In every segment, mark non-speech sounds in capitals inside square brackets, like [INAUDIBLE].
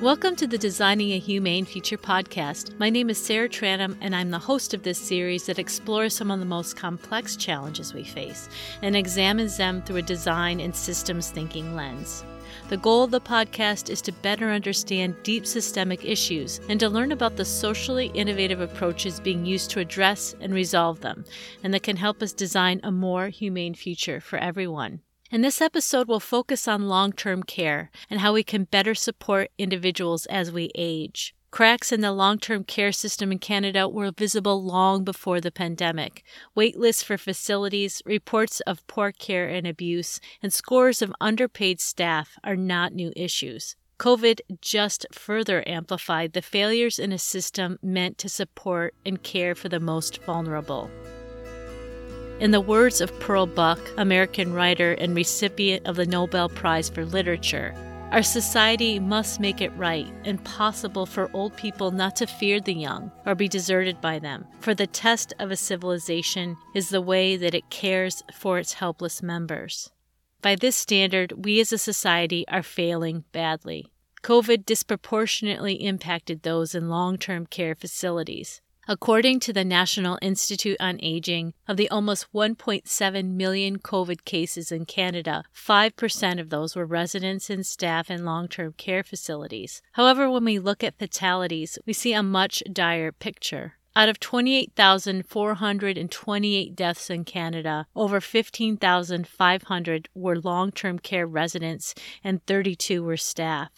Welcome to the Designing a Humane Future podcast. My name is Sarah Tranum, and I'm the host of this series that explores some of the most complex challenges we face and examines them through a design and systems thinking lens. The goal of the podcast is to better understand deep systemic issues and to learn about the socially innovative approaches being used to address and resolve them, and that can help us design a more humane future for everyone. In this episode, we'll focus on long term care and how we can better support individuals as we age. Cracks in the long term care system in Canada were visible long before the pandemic. Wait lists for facilities, reports of poor care and abuse, and scores of underpaid staff are not new issues. COVID just further amplified the failures in a system meant to support and care for the most vulnerable. In the words of Pearl Buck, American writer and recipient of the Nobel Prize for Literature, our society must make it right and possible for old people not to fear the young or be deserted by them, for the test of a civilization is the way that it cares for its helpless members. By this standard, we as a society are failing badly. COVID disproportionately impacted those in long term care facilities. According to the National Institute on Aging, of the almost 1.7 million COVID cases in Canada, 5% of those were residents and staff in long term care facilities. However, when we look at fatalities, we see a much dire picture. Out of 28,428 deaths in Canada, over 15,500 were long term care residents and 32 were staff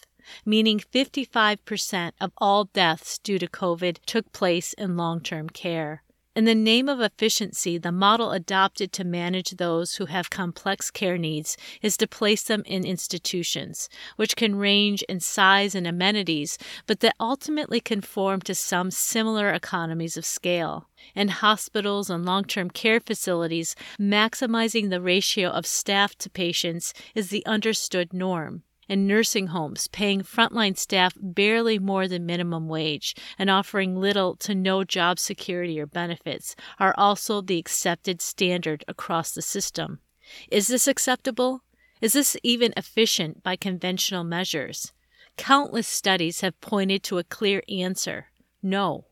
meaning 55% of all deaths due to COVID took place in long term care. In the name of efficiency, the model adopted to manage those who have complex care needs is to place them in institutions, which can range in size and amenities, but that ultimately conform to some similar economies of scale. In hospitals and long term care facilities, maximizing the ratio of staff to patients is the understood norm and nursing homes, paying frontline staff barely more than minimum wage and offering little to no job security or benefits, are also the accepted standard across the system. Is this acceptable? Is this even efficient by conventional measures? Countless studies have pointed to a clear answer no.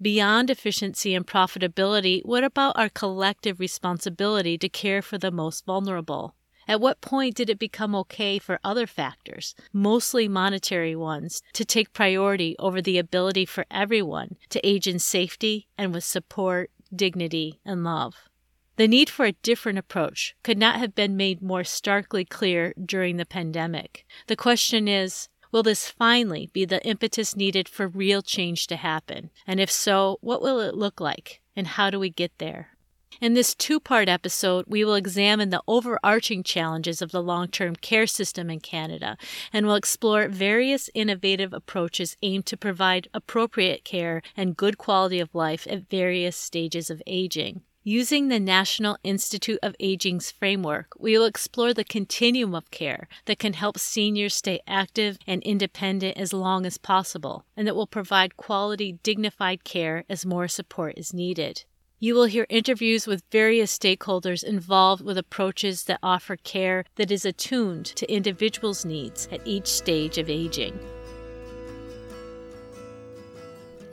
Beyond efficiency and profitability, what about our collective responsibility to care for the most vulnerable? At what point did it become okay for other factors, mostly monetary ones, to take priority over the ability for everyone to age in safety and with support, dignity, and love? The need for a different approach could not have been made more starkly clear during the pandemic. The question is, Will this finally be the impetus needed for real change to happen? And if so, what will it look like? And how do we get there? In this two part episode, we will examine the overarching challenges of the long term care system in Canada and will explore various innovative approaches aimed to provide appropriate care and good quality of life at various stages of aging. Using the National Institute of Aging's framework, we will explore the continuum of care that can help seniors stay active and independent as long as possible, and that will provide quality, dignified care as more support is needed. You will hear interviews with various stakeholders involved with approaches that offer care that is attuned to individuals' needs at each stage of aging.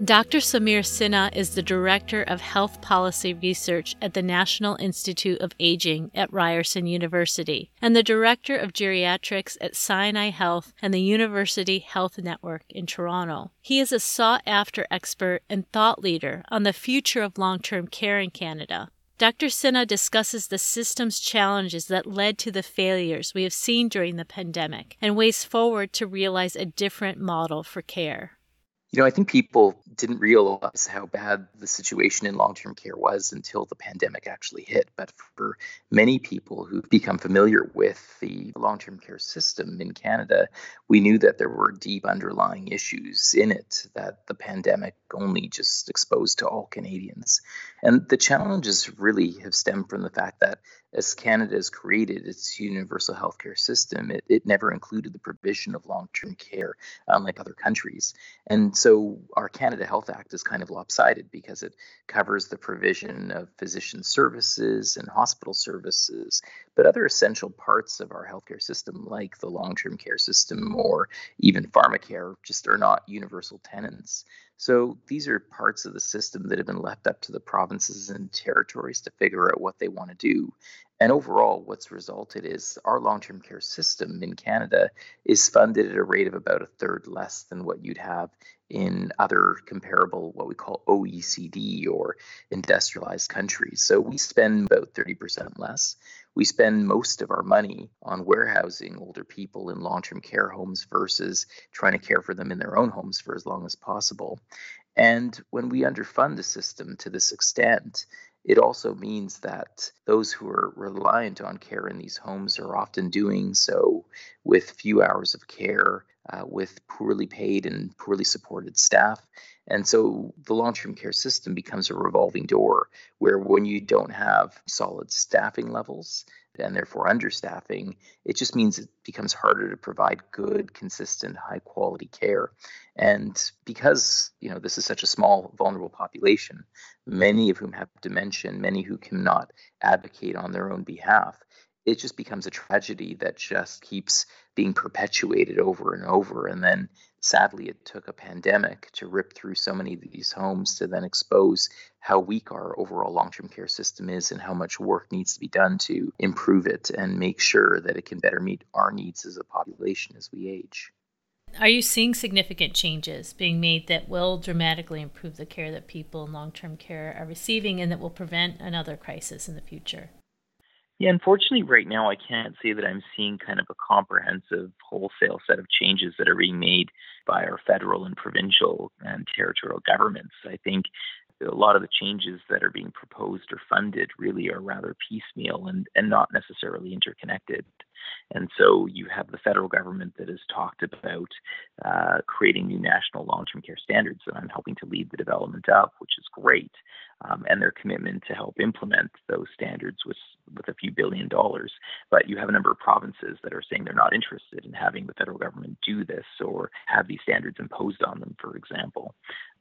Dr. Samir Sinha is the Director of Health Policy Research at the National Institute of Aging at Ryerson University and the Director of Geriatrics at Sinai Health and the University Health Network in Toronto. He is a sought after expert and thought leader on the future of long term care in Canada. Dr. Sinha discusses the system's challenges that led to the failures we have seen during the pandemic and ways forward to realize a different model for care. You know, I think people didn't realize how bad the situation in long term care was until the pandemic actually hit. But for many people who've become familiar with the long term care system in Canada, we knew that there were deep underlying issues in it that the pandemic only just exposed to all Canadians. And the challenges really have stemmed from the fact that as Canada has created its universal healthcare system, it, it never included the provision of long term care, unlike other countries. And so our Canada Health Act is kind of lopsided because it covers the provision of physician services and hospital services, but other essential parts of our healthcare system, like the long term care system or even pharmacare, just are not universal tenants. So these are parts of the system that have been left up to the provinces and territories to figure out what they want to do. And overall, what's resulted is our long term care system in Canada is funded at a rate of about a third less than what you'd have in other comparable, what we call OECD or industrialized countries. So we spend about 30% less. We spend most of our money on warehousing older people in long term care homes versus trying to care for them in their own homes for as long as possible. And when we underfund the system to this extent, it also means that those who are reliant on care in these homes are often doing so with few hours of care, uh, with poorly paid and poorly supported staff. And so the long term care system becomes a revolving door where when you don't have solid staffing levels, and therefore understaffing, it just means it becomes harder to provide good, consistent, high quality care. And because, you know, this is such a small, vulnerable population, many of whom have dementia, many who cannot advocate on their own behalf, it just becomes a tragedy that just keeps being perpetuated over and over. And then sadly, it took a pandemic to rip through so many of these homes to then expose how weak our overall long term care system is and how much work needs to be done to improve it and make sure that it can better meet our needs as a population as we age. Are you seeing significant changes being made that will dramatically improve the care that people in long term care are receiving and that will prevent another crisis in the future? Yeah, unfortunately, right now I can't say that I'm seeing kind of a comprehensive wholesale set of changes that are being made by our federal and provincial and territorial governments. I think a lot of the changes that are being proposed or funded really are rather piecemeal and, and not necessarily interconnected. And so you have the federal government that has talked about uh, creating new national long term care standards, and I'm helping to lead the development of, which is great. Um, and their commitment to help implement those standards with, with a few billion dollars. But you have a number of provinces that are saying they're not interested in having the federal government do this or have these standards imposed on them, for example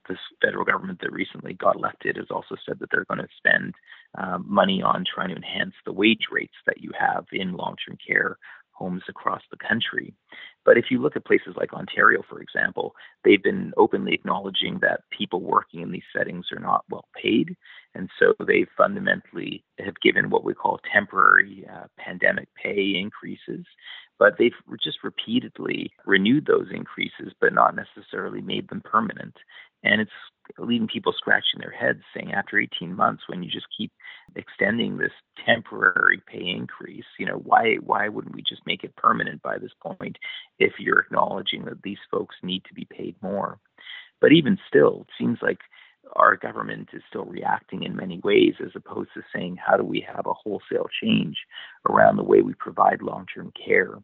this federal government that recently got elected has also said that they're going to spend um, money on trying to enhance the wage rates that you have in long term care homes across the country. But if you look at places like Ontario, for example, they've been openly acknowledging that people working in these settings are not well paid. And so they fundamentally have given what we call temporary uh, pandemic pay increases. But they've just repeatedly renewed those increases, but not necessarily made them permanent. And it's leaving people scratching their heads saying after 18 months when you just keep extending this temporary pay increase you know why why wouldn't we just make it permanent by this point if you're acknowledging that these folks need to be paid more? But even still it seems like our government is still reacting in many ways as opposed to saying how do we have a wholesale change around the way we provide long-term care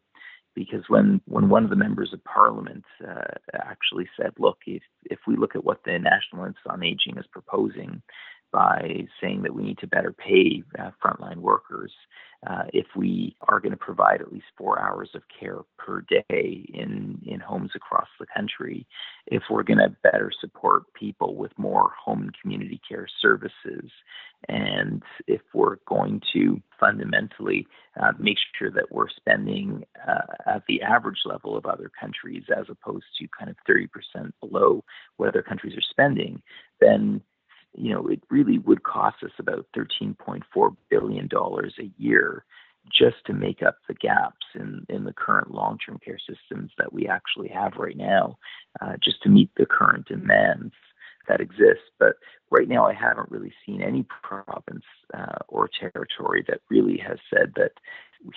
because when when one of the members of parliament uh, actually said, "Look, if if we look at what the National Institute on Aging is proposing, by saying that we need to better pay uh, frontline workers uh, if we are going to provide at least four hours of care per day in, in homes across the country, if we're going to better support people with more home and community care services, and if we're going to fundamentally uh, make sure that we're spending uh, at the average level of other countries as opposed to kind of 30% below what other countries are spending, then you know, it really would cost us about $13.4 billion a year just to make up the gaps in, in the current long term care systems that we actually have right now, uh, just to meet the current demands that exist. But right now, I haven't really seen any province uh, or territory that really has said that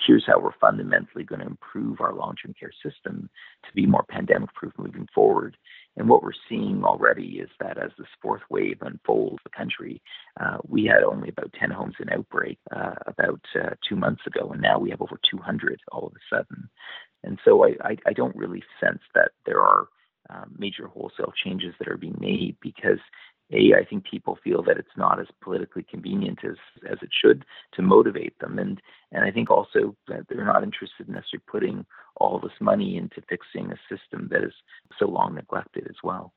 here's how we're fundamentally going to improve our long term care system to be more pandemic proof moving forward. And what we're seeing already is that as this fourth wave unfolds the country, uh, we had only about 10 homes in outbreak uh, about uh, two months ago, and now we have over 200 all of a sudden. And so I, I, I don't really sense that there are um, major wholesale changes that are being made because A, I think people feel that it's not as politically convenient as, as it should to motivate them. And, and I think also that they're not interested in necessarily putting all this money into fixing a system that is so long neglected as well.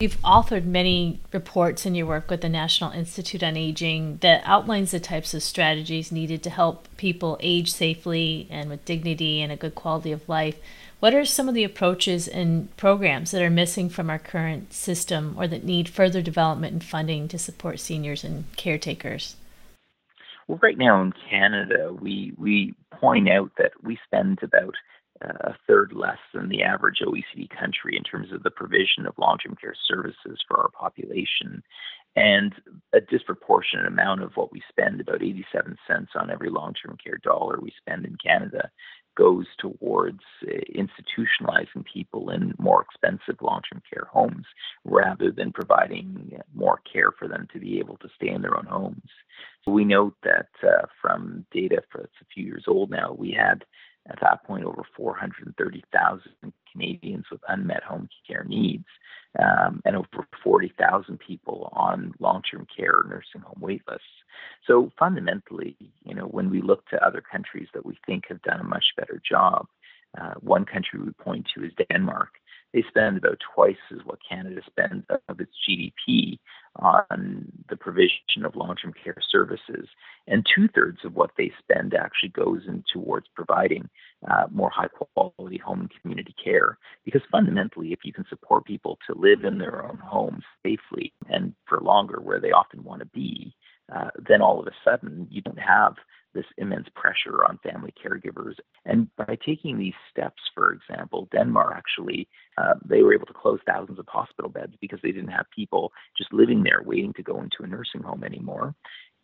You've authored many reports in your work with the National Institute on Aging that outlines the types of strategies needed to help people age safely and with dignity and a good quality of life. What are some of the approaches and programs that are missing from our current system or that need further development and funding to support seniors and caretakers? Well, right now in Canada, we, we point out that we spend about uh, a third less than the average OECD country in terms of the provision of long term care services for our population. And a disproportionate amount of what we spend, about 87 cents on every long term care dollar we spend in Canada, goes towards uh, institutionalizing people in more expensive long term care homes rather than providing more care for them to be able to stay in their own homes. We note that uh, from data that's a few years old now, we had at that point, over 430,000 Canadians with unmet home care needs, um, and over 40,000 people on long-term care nursing home waitlists. So fundamentally, you know, when we look to other countries that we think have done a much better job, uh, one country we point to is Denmark. They spend about twice as what Canada spends of its GDP on the provision of long-term care services, and two-thirds of what they spend actually goes in towards providing uh, more high-quality home and community care. Because fundamentally, if you can support people to live in their own homes safely and for longer, where they often want to be, uh, then all of a sudden you don't have this immense pressure on family caregivers. And by taking these steps, for example, Denmark actually, uh, they were able to close thousands of hospital beds because they didn't have people just living there waiting to go into a nursing home anymore.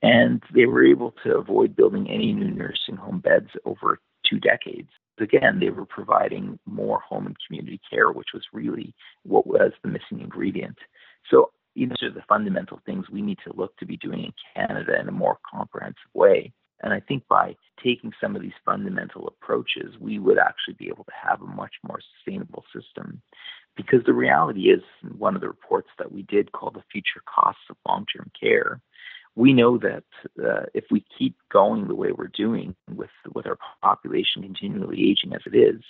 And they were able to avoid building any new nursing home beds over two decades. Again, they were providing more home and community care, which was really what was the missing ingredient. So these are the fundamental things we need to look to be doing in Canada in a more comprehensive way. And I think by taking some of these fundamental approaches, we would actually be able to have a much more sustainable system. Because the reality is, one of the reports that we did called the future costs of long term care, we know that uh, if we keep going the way we're doing with with our population continually aging as it is,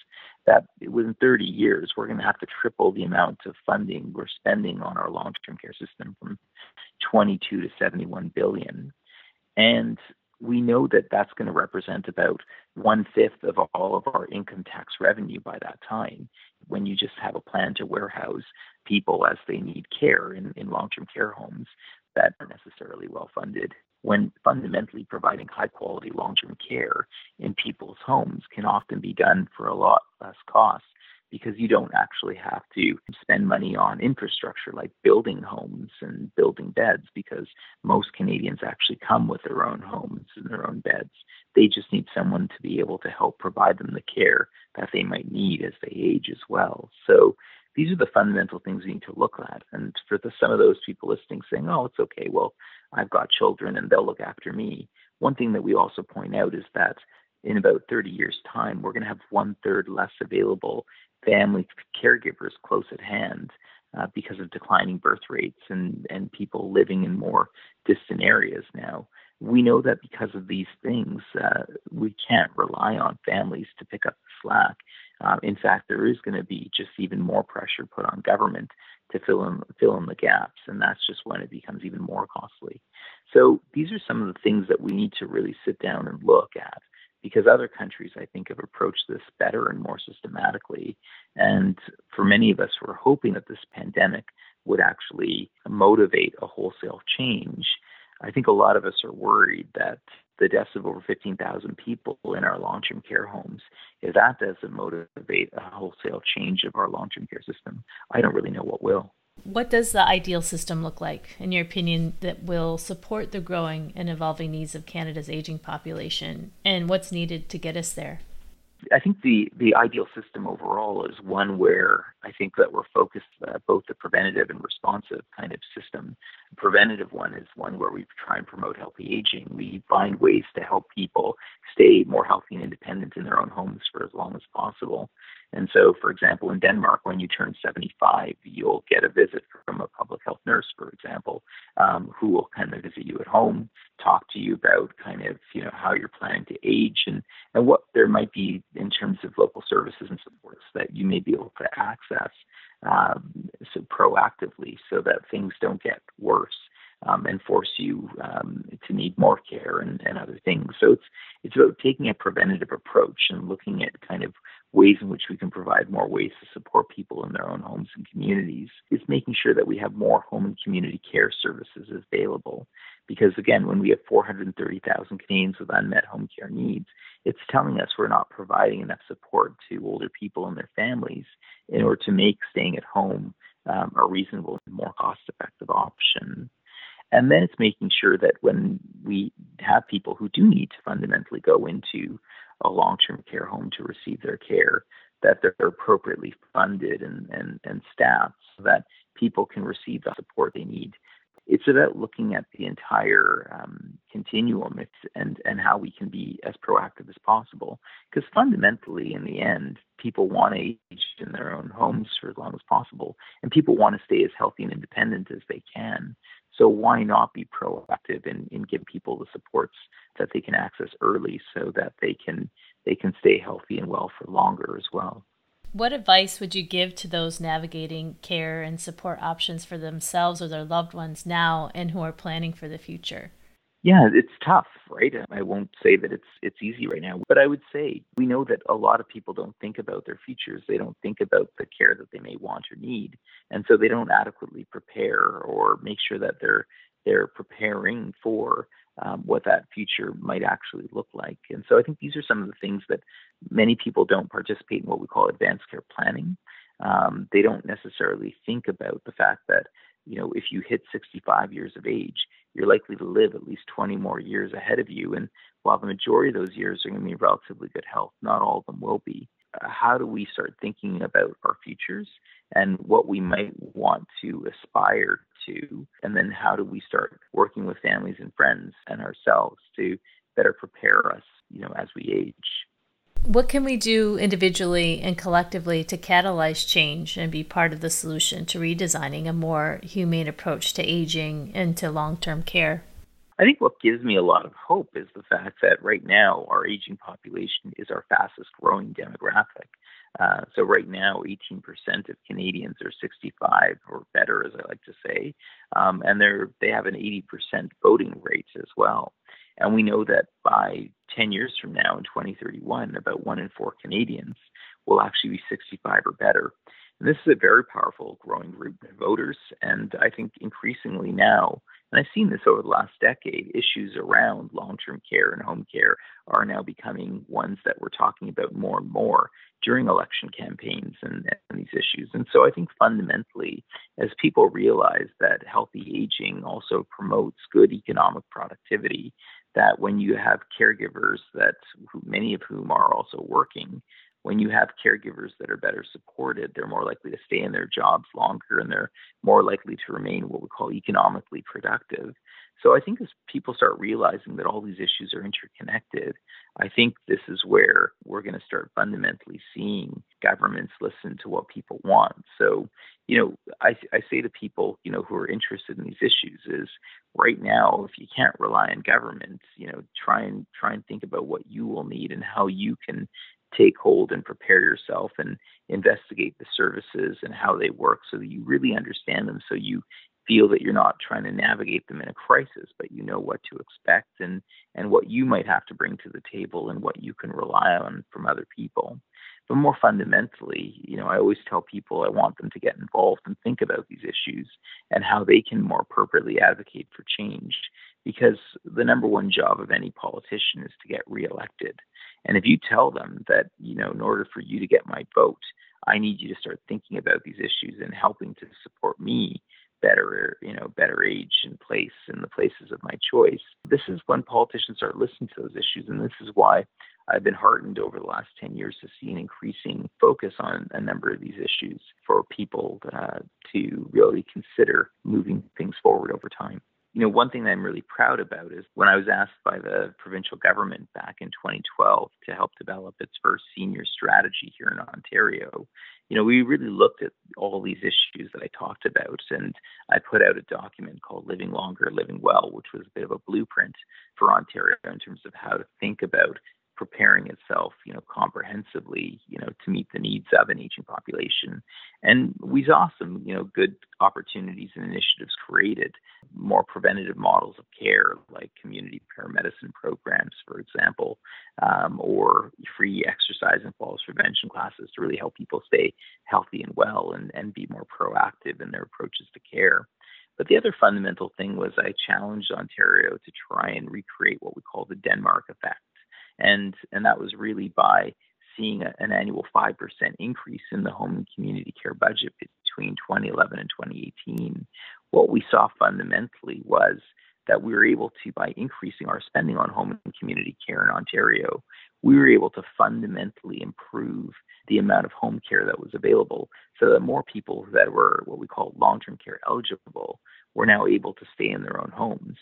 that within 30 years we're going to have to triple the amount of funding we're spending on our long-term care system from 22 to 71 billion. And we know that that's going to represent about one fifth of all of our income tax revenue by that time. When you just have a plan to warehouse people as they need care in, in long term care homes that are necessarily well funded, when fundamentally providing high quality long term care in people's homes can often be done for a lot less cost because you don't actually have to spend money on infrastructure like building homes and building beds because most Canadians actually come with their own homes and their own beds. They just need someone to be able to help provide them the care that they might need as they age as well. So these are the fundamental things we need to look at. And for the, some of those people listening saying, oh, it's okay, well, I've got children and they'll look after me. One thing that we also point out is that in about 30 years' time, we're going to have one third less available family caregivers close at hand uh, because of declining birth rates and, and people living in more distant areas now. We know that because of these things, uh, we can't rely on families to pick up the slack. Uh, in fact, there is going to be just even more pressure put on government to fill in fill in the gaps, and that's just when it becomes even more costly. So these are some of the things that we need to really sit down and look at because other countries, I think, have approached this better and more systematically. And for many of us, we're hoping that this pandemic would actually motivate a wholesale change. I think a lot of us are worried that the deaths of over 15,000 people in our long term care homes, if that doesn't motivate a wholesale change of our long term care system, I don't really know what will. What does the ideal system look like, in your opinion, that will support the growing and evolving needs of Canada's aging population? And what's needed to get us there? I think the, the ideal system overall is one where I think that we're focused uh, both the preventative and responsive kind of system. The preventative one is one where we try and promote healthy aging. We find ways to help people stay more healthy and independent in their own homes for as long as possible. And so, for example, in Denmark, when you turn 75, you'll get a visit from a public health nurse, for example, um, who will kind of visit you at home, talk to you about kind of you know how you're planning to age and and what there might be in terms of local services and supports that you may be able to access um, so proactively so that things don't get worse um, and force you um, to need more care and, and other things. So it's it's about taking a preventative approach and looking at kind of ways in which we can provide more ways to support people in their own homes and communities. Is making sure that we have more home and community care services available. Because again, when we have 430,000 Canadians with unmet home care needs, it's telling us we're not providing enough support to older people and their families in order to make staying at home um, a reasonable and more cost effective option. And then it's making sure that when we have people who do need to fundamentally go into a long term care home to receive their care, that they're appropriately funded and, and, and staffed so that people can receive the support they need. It's about looking at the entire um, continuum and, and how we can be as proactive as possible. Because fundamentally, in the end, people want to age in their own homes for as long as possible, and people want to stay as healthy and independent as they can. So why not be proactive and, and give people the supports that they can access early so that they can they can stay healthy and well for longer as well. What advice would you give to those navigating care and support options for themselves or their loved ones now and who are planning for the future? Yeah, it's tough, right? I won't say that it's it's easy right now, but I would say we know that a lot of people don't think about their futures. They don't think about the care that they may want or need, and so they don't adequately prepare or make sure that they're they're preparing for um, what that future might actually look like. And so I think these are some of the things that many people don't participate in what we call advanced care planning. Um, they don't necessarily think about the fact that you know if you hit 65 years of age you're likely to live at least 20 more years ahead of you. And while the majority of those years are going to be relatively good health, not all of them will be. Uh, how do we start thinking about our futures and what we might want to aspire to? And then how do we start working with families and friends and ourselves to better prepare us, you know, as we age? What can we do individually and collectively to catalyze change and be part of the solution to redesigning a more humane approach to aging and to long term care? I think what gives me a lot of hope is the fact that right now our aging population is our fastest growing demographic. Uh, so right now, 18% of Canadians are 65 or better, as I like to say, um, and they're they have an 80% voting rate as well. And we know that by 10 years from now, in 2031, about one in four Canadians will actually be 65 or better. And this is a very powerful growing group of voters. And I think increasingly now, and I've seen this over the last decade, issues around long term care and home care are now becoming ones that we're talking about more and more during election campaigns and, and, these issues. And so I think fundamentally, as people realize that healthy aging also promotes good economic productivity, that when you have caregivers that many of whom are also working, when you have caregivers that are better supported, they're more likely to stay in their jobs longer and they're more likely to remain what we call economically productive. So I think as people start realizing that all these issues are interconnected, I think this is where we're going to start fundamentally seeing governments listen to what people want. So, you know, I, I say to people, you know, who are interested in these issues is right now, if you can't rely on government, you know, try and try and think about what you will need and how you can take hold and prepare yourself and investigate the services and how they work so that you really understand them so you feel that you're not trying to navigate them in a crisis, but you know what to expect and, and what you might have to bring to the table and what you can rely on from other people. But more fundamentally, you know, I always tell people I want them to get involved and think about these issues and how they can more appropriately advocate for change. Because the number one job of any politician is to get reelected. And if you tell them that, you know, in order for you to get my vote, I need you to start thinking about these issues and helping to support me better, you know, better age and place in the places of my choice. This is when politicians start listening to those issues, and this is why I've been heartened over the last 10 years to see an increasing focus on a number of these issues for people uh, to really consider moving things forward over time. You know, one thing that I'm really proud about is when I was asked by the provincial government back in 2012 to help develop its first senior strategy here in Ontario, you know, we really looked at all these issues that I talked about, and I put out a document called Living Longer, Living Well, which was a bit of a blueprint for Ontario in terms of how to think about preparing itself, you know, comprehensively, you know, to meet the needs of an aging population. And we saw some, you know, good opportunities and initiatives created, more preventative models of care, like community paramedicine programs, for example, um, or free exercise and falls prevention classes to really help people stay healthy and well and, and be more proactive in their approaches to care. But the other fundamental thing was I challenged Ontario to try and recreate what we call the Denmark effect and and that was really by seeing a, an annual 5% increase in the home and community care budget between 2011 and 2018. What we saw fundamentally was that we were able to, by increasing our spending on home and community care in Ontario, we were able to fundamentally improve the amount of home care that was available so that more people that were what we call long term care eligible were now able to stay in their own homes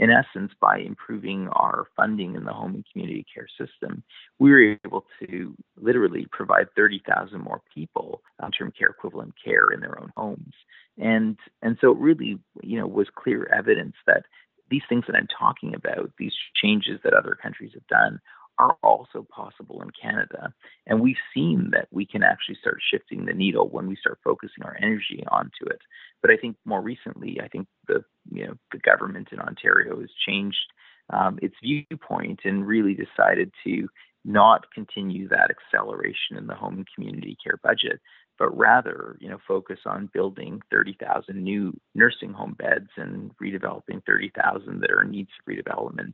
in essence, by improving our funding in the home and community care system, we were able to literally provide 30,000 more people uh, long-term care equivalent care in their own homes. And and so it really, you know, was clear evidence that these things that I'm talking about, these changes that other countries have done, are also possible in Canada. And we've seen that we can actually start shifting the needle when we start focusing our energy onto it. But I think more recently, I think the you know the government in Ontario has changed um, its viewpoint and really decided to not continue that acceleration in the home and community care budget, but rather, you know, focus on building 30,000 new nursing home beds and redeveloping 30,000 that are in needs of redevelopment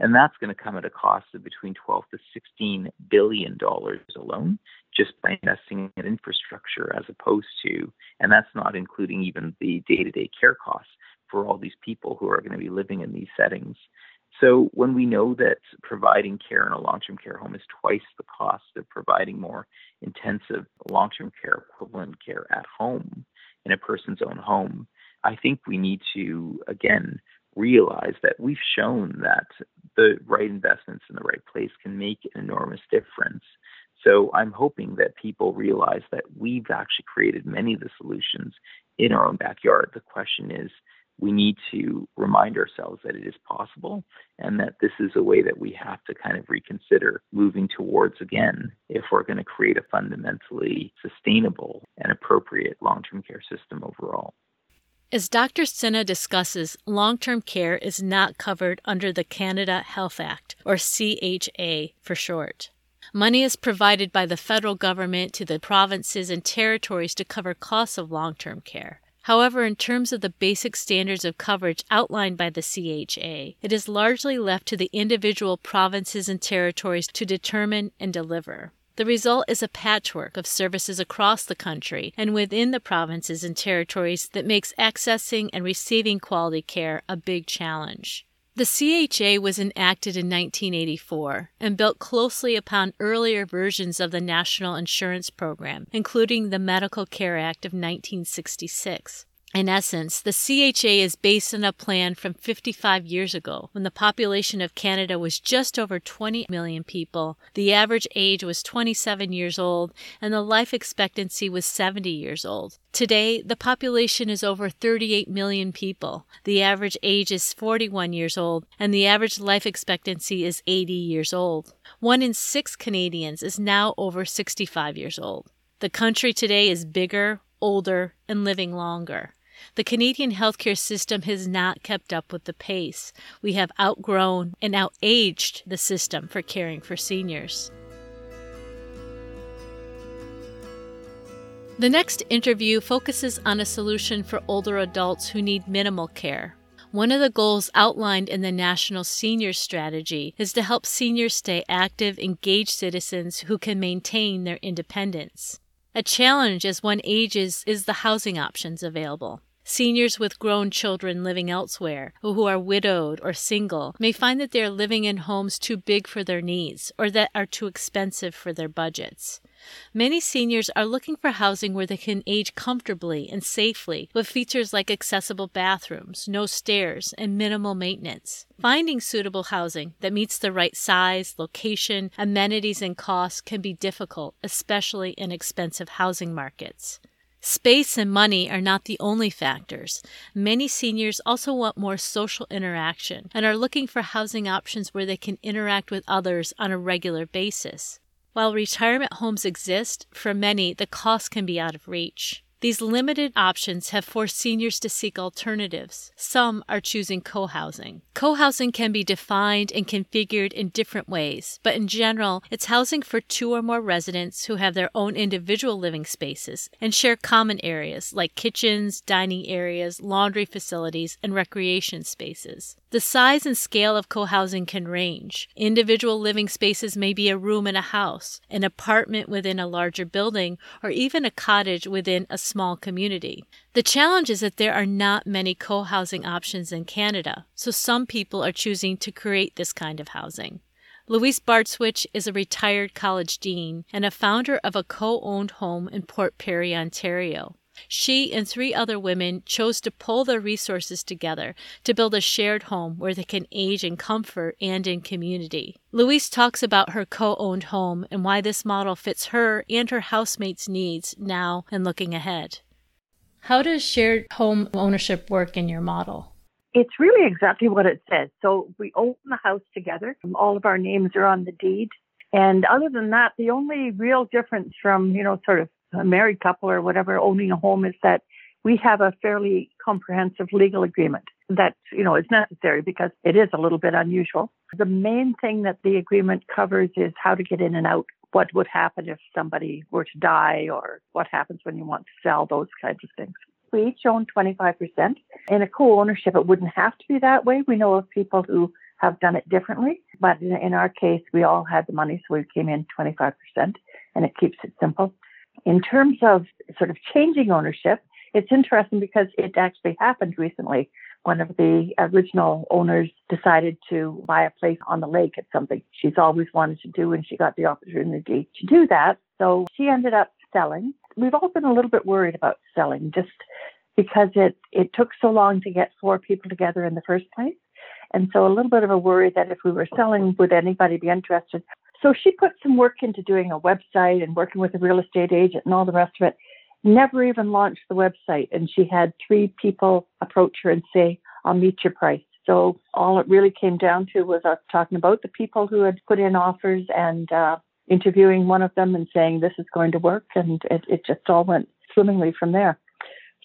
and that's going to come at a cost of between 12 to 16 billion dollars alone just by investing in infrastructure as opposed to and that's not including even the day-to-day care costs for all these people who are going to be living in these settings. So when we know that providing care in a long-term care home is twice the cost of providing more intensive long-term care equivalent care at home in a person's own home i think we need to again realize that we've shown that the right investments in the right place can make an enormous difference. So I'm hoping that people realize that we've actually created many of the solutions in our own backyard. The question is, we need to remind ourselves that it is possible and that this is a way that we have to kind of reconsider moving towards again if we're going to create a fundamentally sustainable and appropriate long term care system overall. As Dr. Sinha discusses, long term care is not covered under the Canada Health Act, or CHA for short. Money is provided by the federal government to the provinces and territories to cover costs of long term care. However, in terms of the basic standards of coverage outlined by the CHA, it is largely left to the individual provinces and territories to determine and deliver. The result is a patchwork of services across the country and within the provinces and territories that makes accessing and receiving quality care a big challenge. The CHA was enacted in 1984 and built closely upon earlier versions of the National Insurance Program, including the Medical Care Act of 1966. In essence, the CHA is based on a plan from 55 years ago when the population of Canada was just over 20 million people, the average age was 27 years old, and the life expectancy was 70 years old. Today, the population is over 38 million people, the average age is 41 years old, and the average life expectancy is 80 years old. One in six Canadians is now over 65 years old. The country today is bigger, older, and living longer. The Canadian healthcare system has not kept up with the pace. We have outgrown and outaged the system for caring for seniors. The next interview focuses on a solution for older adults who need minimal care. One of the goals outlined in the National Senior Strategy is to help seniors stay active, engaged citizens who can maintain their independence. A challenge as one ages is the housing options available. Seniors with grown children living elsewhere, who are widowed or single, may find that they are living in homes too big for their needs or that are too expensive for their budgets. Many seniors are looking for housing where they can age comfortably and safely with features like accessible bathrooms, no stairs, and minimal maintenance. Finding suitable housing that meets the right size, location, amenities, and costs can be difficult, especially in expensive housing markets. Space and money are not the only factors. Many seniors also want more social interaction and are looking for housing options where they can interact with others on a regular basis. While retirement homes exist, for many the cost can be out of reach. These limited options have forced seniors to seek alternatives. Some are choosing co housing. Co housing can be defined and configured in different ways, but in general, it's housing for two or more residents who have their own individual living spaces and share common areas like kitchens, dining areas, laundry facilities, and recreation spaces. The size and scale of co housing can range. Individual living spaces may be a room in a house, an apartment within a larger building, or even a cottage within a small community. The challenge is that there are not many co housing options in Canada, so some people are choosing to create this kind of housing. Louise Bardswich is a retired college dean and a founder of a co owned home in Port Perry, Ontario. She and three other women chose to pull their resources together to build a shared home where they can age in comfort and in community. Louise talks about her co owned home and why this model fits her and her housemates' needs now and looking ahead. How does shared home ownership work in your model? It's really exactly what it says. So we own the house together. All of our names are on the deed. And other than that, the only real difference from, you know, sort of a married couple or whatever owning a home is that we have a fairly comprehensive legal agreement that you know is necessary because it is a little bit unusual. The main thing that the agreement covers is how to get in and out, what would happen if somebody were to die, or what happens when you want to sell, those kinds of things. We each own 25%. In a co-ownership, it wouldn't have to be that way. We know of people who have done it differently, but in, our case, we all had the money, so we came in 25%, and it keeps it simple. In terms of sort of changing ownership, it's interesting because it actually happened recently. One of the original owners decided to buy a place on the lake at something she's always wanted to do, and she got the opportunity to do that. So she ended up selling. We've all been a little bit worried about selling just because it, it took so long to get four people together in the first place. And so a little bit of a worry that if we were selling, would anybody be interested? So she put some work into doing a website and working with a real estate agent and all the rest of it. Never even launched the website. And she had three people approach her and say, I'll meet your price. So all it really came down to was us talking about the people who had put in offers and uh, interviewing one of them and saying, this is going to work. And it, it just all went swimmingly from there.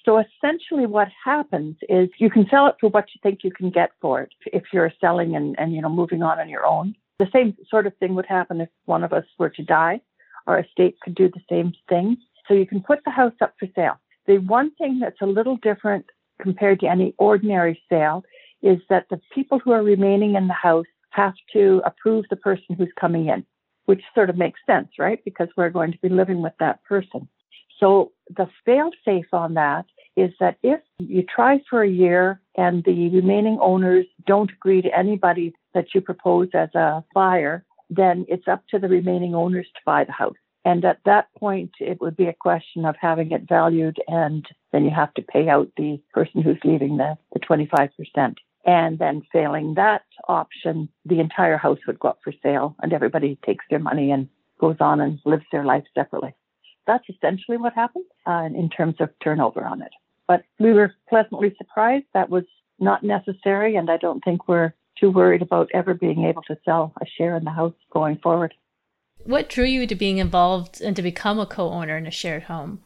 So essentially what happens is you can sell it for what you think you can get for it if you're selling and, and you know moving on on your own. The same sort of thing would happen if one of us were to die. Our estate could do the same thing. So you can put the house up for sale. The one thing that's a little different compared to any ordinary sale is that the people who are remaining in the house have to approve the person who's coming in, which sort of makes sense, right? Because we're going to be living with that person. So the fail safe on that is that if you try for a year and the remaining owners don't agree to anybody that you propose as a buyer, then it's up to the remaining owners to buy the house. And at that point, it would be a question of having it valued, and then you have to pay out the person who's leaving the, the 25%. And then failing that option, the entire house would go up for sale, and everybody takes their money and goes on and lives their life separately. That's essentially what happened uh, in terms of turnover on it. But we were pleasantly surprised. That was not necessary, and I don't think we're too worried about ever being able to sell a share in the house going forward. What drew you to being involved and to become a co owner in a shared home?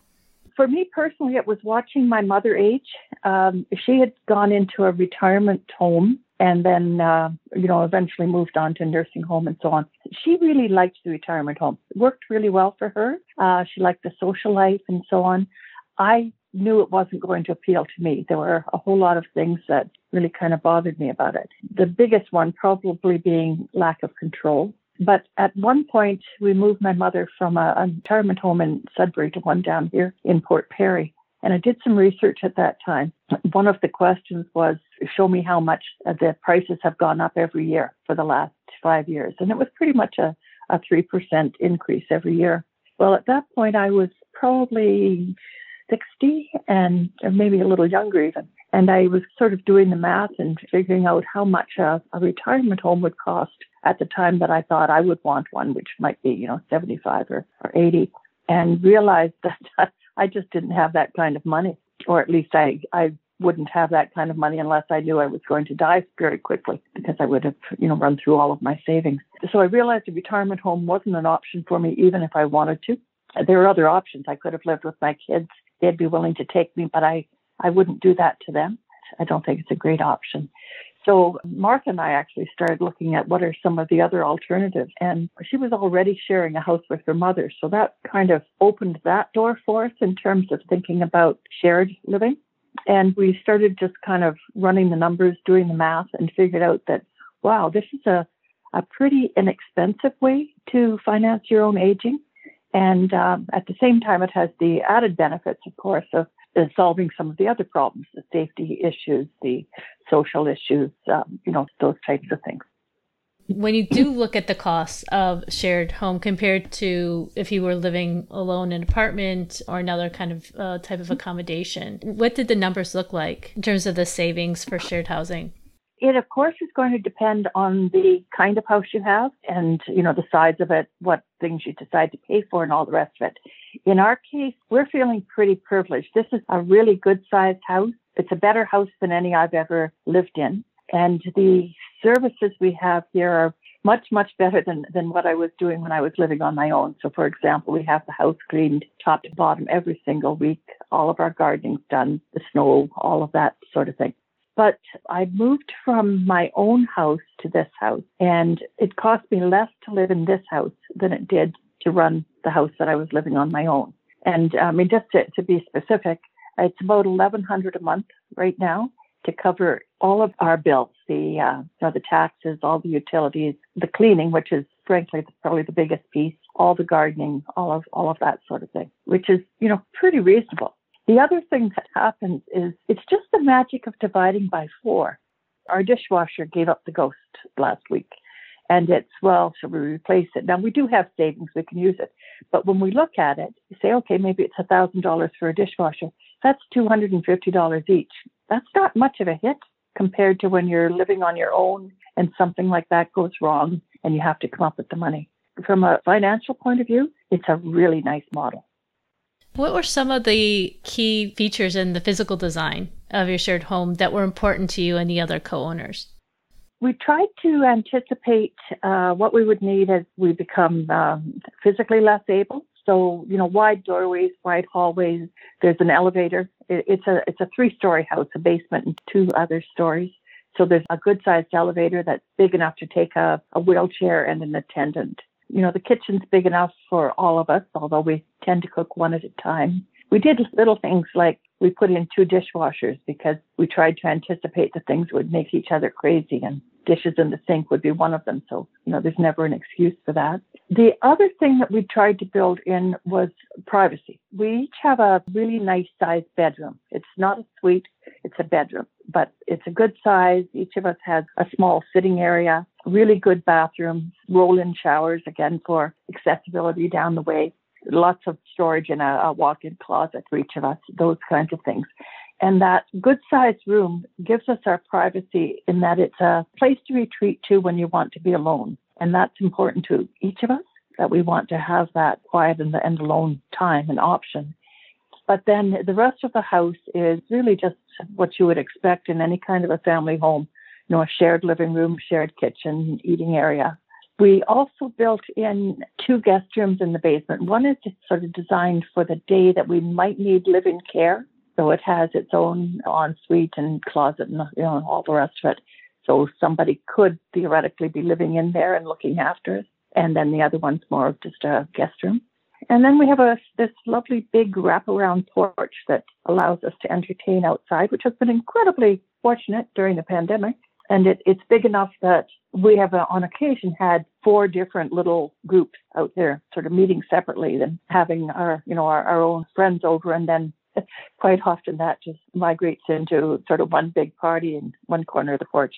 For me personally, it was watching my mother age. Um, she had gone into a retirement home and then, uh, you know, eventually moved on to a nursing home and so on. She really liked the retirement home. It worked really well for her. Uh, she liked the social life and so on. I knew it wasn't going to appeal to me. There were a whole lot of things that really kind of bothered me about it. The biggest one probably being lack of control. But at one point, we moved my mother from a, a retirement home in Sudbury to one down here in Port Perry. And I did some research at that time. One of the questions was, show me how much the prices have gone up every year for the last five years. And it was pretty much a, a 3% increase every year. Well, at that point, I was probably 60 and maybe a little younger even. And I was sort of doing the math and figuring out how much a, a retirement home would cost at the time that I thought I would want one, which might be, you know, 75 or, or 80, and realized [LAUGHS] that I just didn't have that kind of money, or at least I, I wouldn't have that kind of money unless I knew I was going to die very quickly because I would have, you know, run through all of my savings. So I realized a retirement home wasn't an option for me, even if I wanted to. There are other options. I could have lived with my kids. They'd be willing to take me, but I, I wouldn't do that to them. I don't think it's a great option. So Martha and I actually started looking at what are some of the other alternatives. And she was already sharing a house with her mother. So that kind of opened that door for us in terms of thinking about shared living. And we started just kind of running the numbers, doing the math, and figured out that, wow, this is a, a pretty inexpensive way to finance your own aging. And um, at the same time, it has the added benefits, of course, of solving some of the other problems, the safety issues, the social issues, um, you know, those types of things. When you do look at the costs of shared home compared to if you were living alone in an apartment or another kind of uh, type of accommodation, what did the numbers look like in terms of the savings for shared housing? It, of course, is going to depend on the kind of house you have and, you know, the size of it, what things you decide to pay for, and all the rest of it. In our case, we're feeling pretty privileged. This is a really good sized house. It's a better house than any I've ever lived in. And the services we have here are much, much better than, than what I was doing when I was living on my own. So, for example, we have the house cleaned top to bottom every single week, all of our gardening's done, the snow, all of that sort of thing. But I moved from my own house to this house, and it cost me less to live in this house than it did to run the house that I was living on my own. And I mean, just to, to be specific, it's about eleven hundred a month right now to cover all of our bills, the uh, you know the taxes, all the utilities, the cleaning, which is frankly probably the biggest piece, all the gardening, all of all of that sort of thing, which is you know pretty reasonable. The other thing that happens is it's just the magic of dividing by four. Our dishwasher gave up the ghost last week. And it's, well, should we replace it? Now, we do have savings, we can use it. But when we look at it, you say, okay, maybe it's $1,000 for a dishwasher. That's $250 each. That's not much of a hit compared to when you're living on your own and something like that goes wrong and you have to come up with the money. From a financial point of view, it's a really nice model. What were some of the key features in the physical design of your shared home that were important to you and the other co owners? We tried to anticipate uh, what we would need as we become um, physically less able. So, you know, wide doorways, wide hallways. There's an elevator. It, it's a it's a three story house, a basement and two other stories. So there's a good sized elevator that's big enough to take a, a wheelchair and an attendant you know, the kitchen's big enough for all of us, although we tend to cook one at a time. We did little things like we put in two dishwashers because we tried to anticipate the things would make each other crazy and dishes in the sink would be one of them. So, you know, there's never an excuse for that. The other thing that we tried to build in was privacy. We each have a really nice sized bedroom. It's not a suite, it's a bedroom, but it's a good size. Each of us has a small sitting area, really good bathrooms, roll in showers again for accessibility down the way lots of storage in a, a walk-in closet for each of us, those kinds of things. And that good sized room gives us our privacy in that it's a place to retreat to when you want to be alone. And that's important to each of us that we want to have that quiet and, the and alone time and option. But then the rest of the house is really just what you would expect in any kind of a family home. You know, a shared living room, shared kitchen, eating area. We also built in two guest rooms in the basement. One is sort of designed for the day that we might need live-in care. So it has its own ensuite and closet and you know all the rest of it. So somebody could theoretically be living in there and looking after it. And then the other one's more of just a guest room. And then we have a this lovely big wraparound porch that allows us to entertain outside, which has been incredibly fortunate during the pandemic and it, it's big enough that we have uh, on occasion had four different little groups out there sort of meeting separately and having our you know our, our own friends over and then [LAUGHS] quite often that just migrates into sort of one big party in one corner of the porch.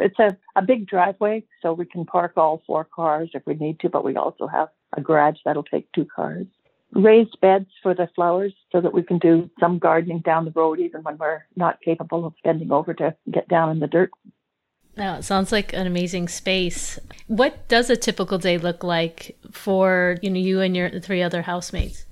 It's a, a big driveway, so we can park all four cars if we need to, but we also have a garage that'll take two cars. Raised beds for the flowers so that we can do some gardening down the road even when we're not capable of bending over to get down in the dirt. Now, it sounds like an amazing space. What does a typical day look like for you know you and your three other housemates?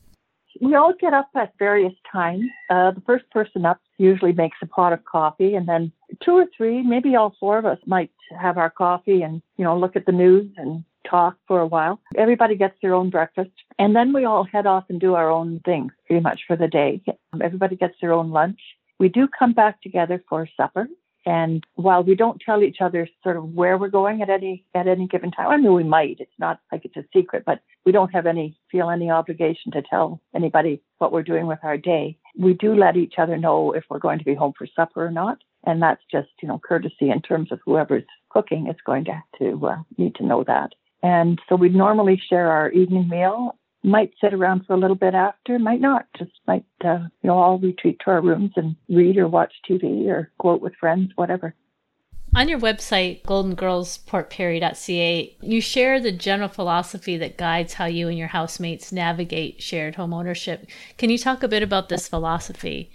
We all get up at various times. Uh, the first person up usually makes a pot of coffee, and then two or three, maybe all four of us, might have our coffee and you know look at the news and talk for a while. Everybody gets their own breakfast, and then we all head off and do our own things pretty much for the day. Everybody gets their own lunch. We do come back together for supper. And while we don't tell each other sort of where we're going at any at any given time, I mean we might. It's not like it's a secret, but we don't have any feel any obligation to tell anybody what we're doing with our day. We do let each other know if we're going to be home for supper or not, and that's just you know courtesy in terms of whoever's cooking is going to have to uh, need to know that. And so we normally share our evening meal. Might sit around for a little bit after, might not. Just might, uh, you know, all retreat to our rooms and read or watch TV or go out with friends, whatever. On your website, goldengirlsportperry.ca, you share the general philosophy that guides how you and your housemates navigate shared home ownership. Can you talk a bit about this philosophy?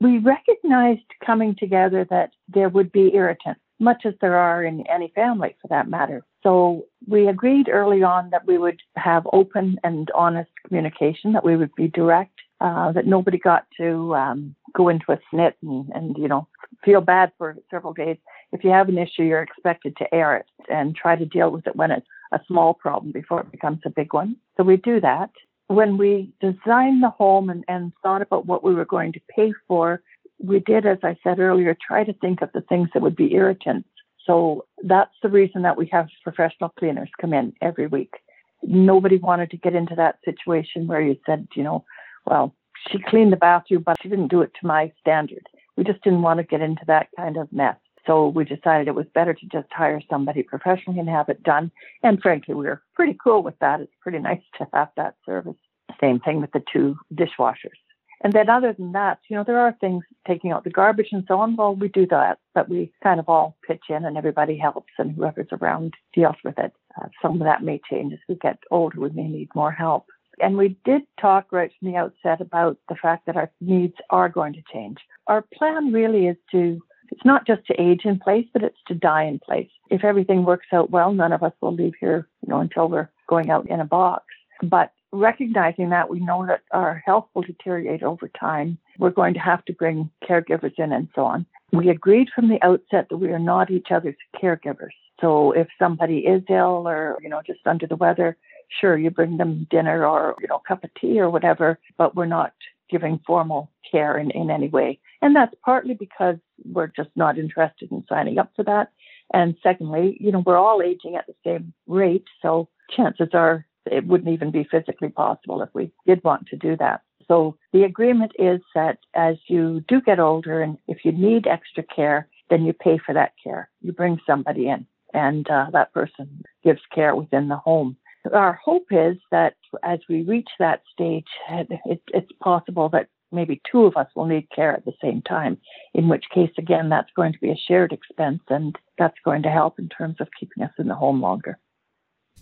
We recognized coming together that there would be irritants, much as there are in any family for that matter. So we agreed early on that we would have open and honest communication, that we would be direct, uh, that nobody got to um, go into a snit and, and, you know, feel bad for several days. If you have an issue, you're expected to air it and try to deal with it when it's a small problem before it becomes a big one. So we do that. When we designed the home and, and thought about what we were going to pay for, we did, as I said earlier, try to think of the things that would be irritants so that's the reason that we have professional cleaners come in every week. Nobody wanted to get into that situation where you said, you know, well, she cleaned the bathroom, but she didn't do it to my standard. We just didn't want to get into that kind of mess. So we decided it was better to just hire somebody professionally and have it done. And frankly, we were pretty cool with that. It's pretty nice to have that service. Same thing with the two dishwashers. And then other than that, you know, there are things taking out the garbage and so on. Well, we do that, but we kind of all pitch in and everybody helps and whoever's around deals with it. Uh, some of that may change as we get older. We may need more help. And we did talk right from the outset about the fact that our needs are going to change. Our plan really is to, it's not just to age in place, but it's to die in place. If everything works out well, none of us will leave here, you know, until we're going out in a box. But recognizing that we know that our health will deteriorate over time. We're going to have to bring caregivers in and so on. We agreed from the outset that we are not each other's caregivers. So if somebody is ill or, you know, just under the weather, sure, you bring them dinner or, you know, a cup of tea or whatever, but we're not giving formal care in, in any way. And that's partly because we're just not interested in signing up for that. And secondly, you know, we're all aging at the same rate. So chances are it wouldn't even be physically possible if we did want to do that. So the agreement is that as you do get older and if you need extra care, then you pay for that care. You bring somebody in and uh, that person gives care within the home. Our hope is that as we reach that stage, it, it's possible that maybe two of us will need care at the same time, in which case, again, that's going to be a shared expense and that's going to help in terms of keeping us in the home longer.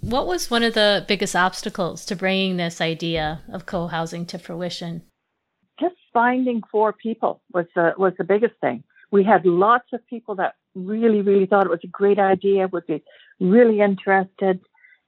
What was one of the biggest obstacles to bringing this idea of co-housing to fruition? Just finding four people was the was the biggest thing. We had lots of people that really, really thought it was a great idea, would be really interested,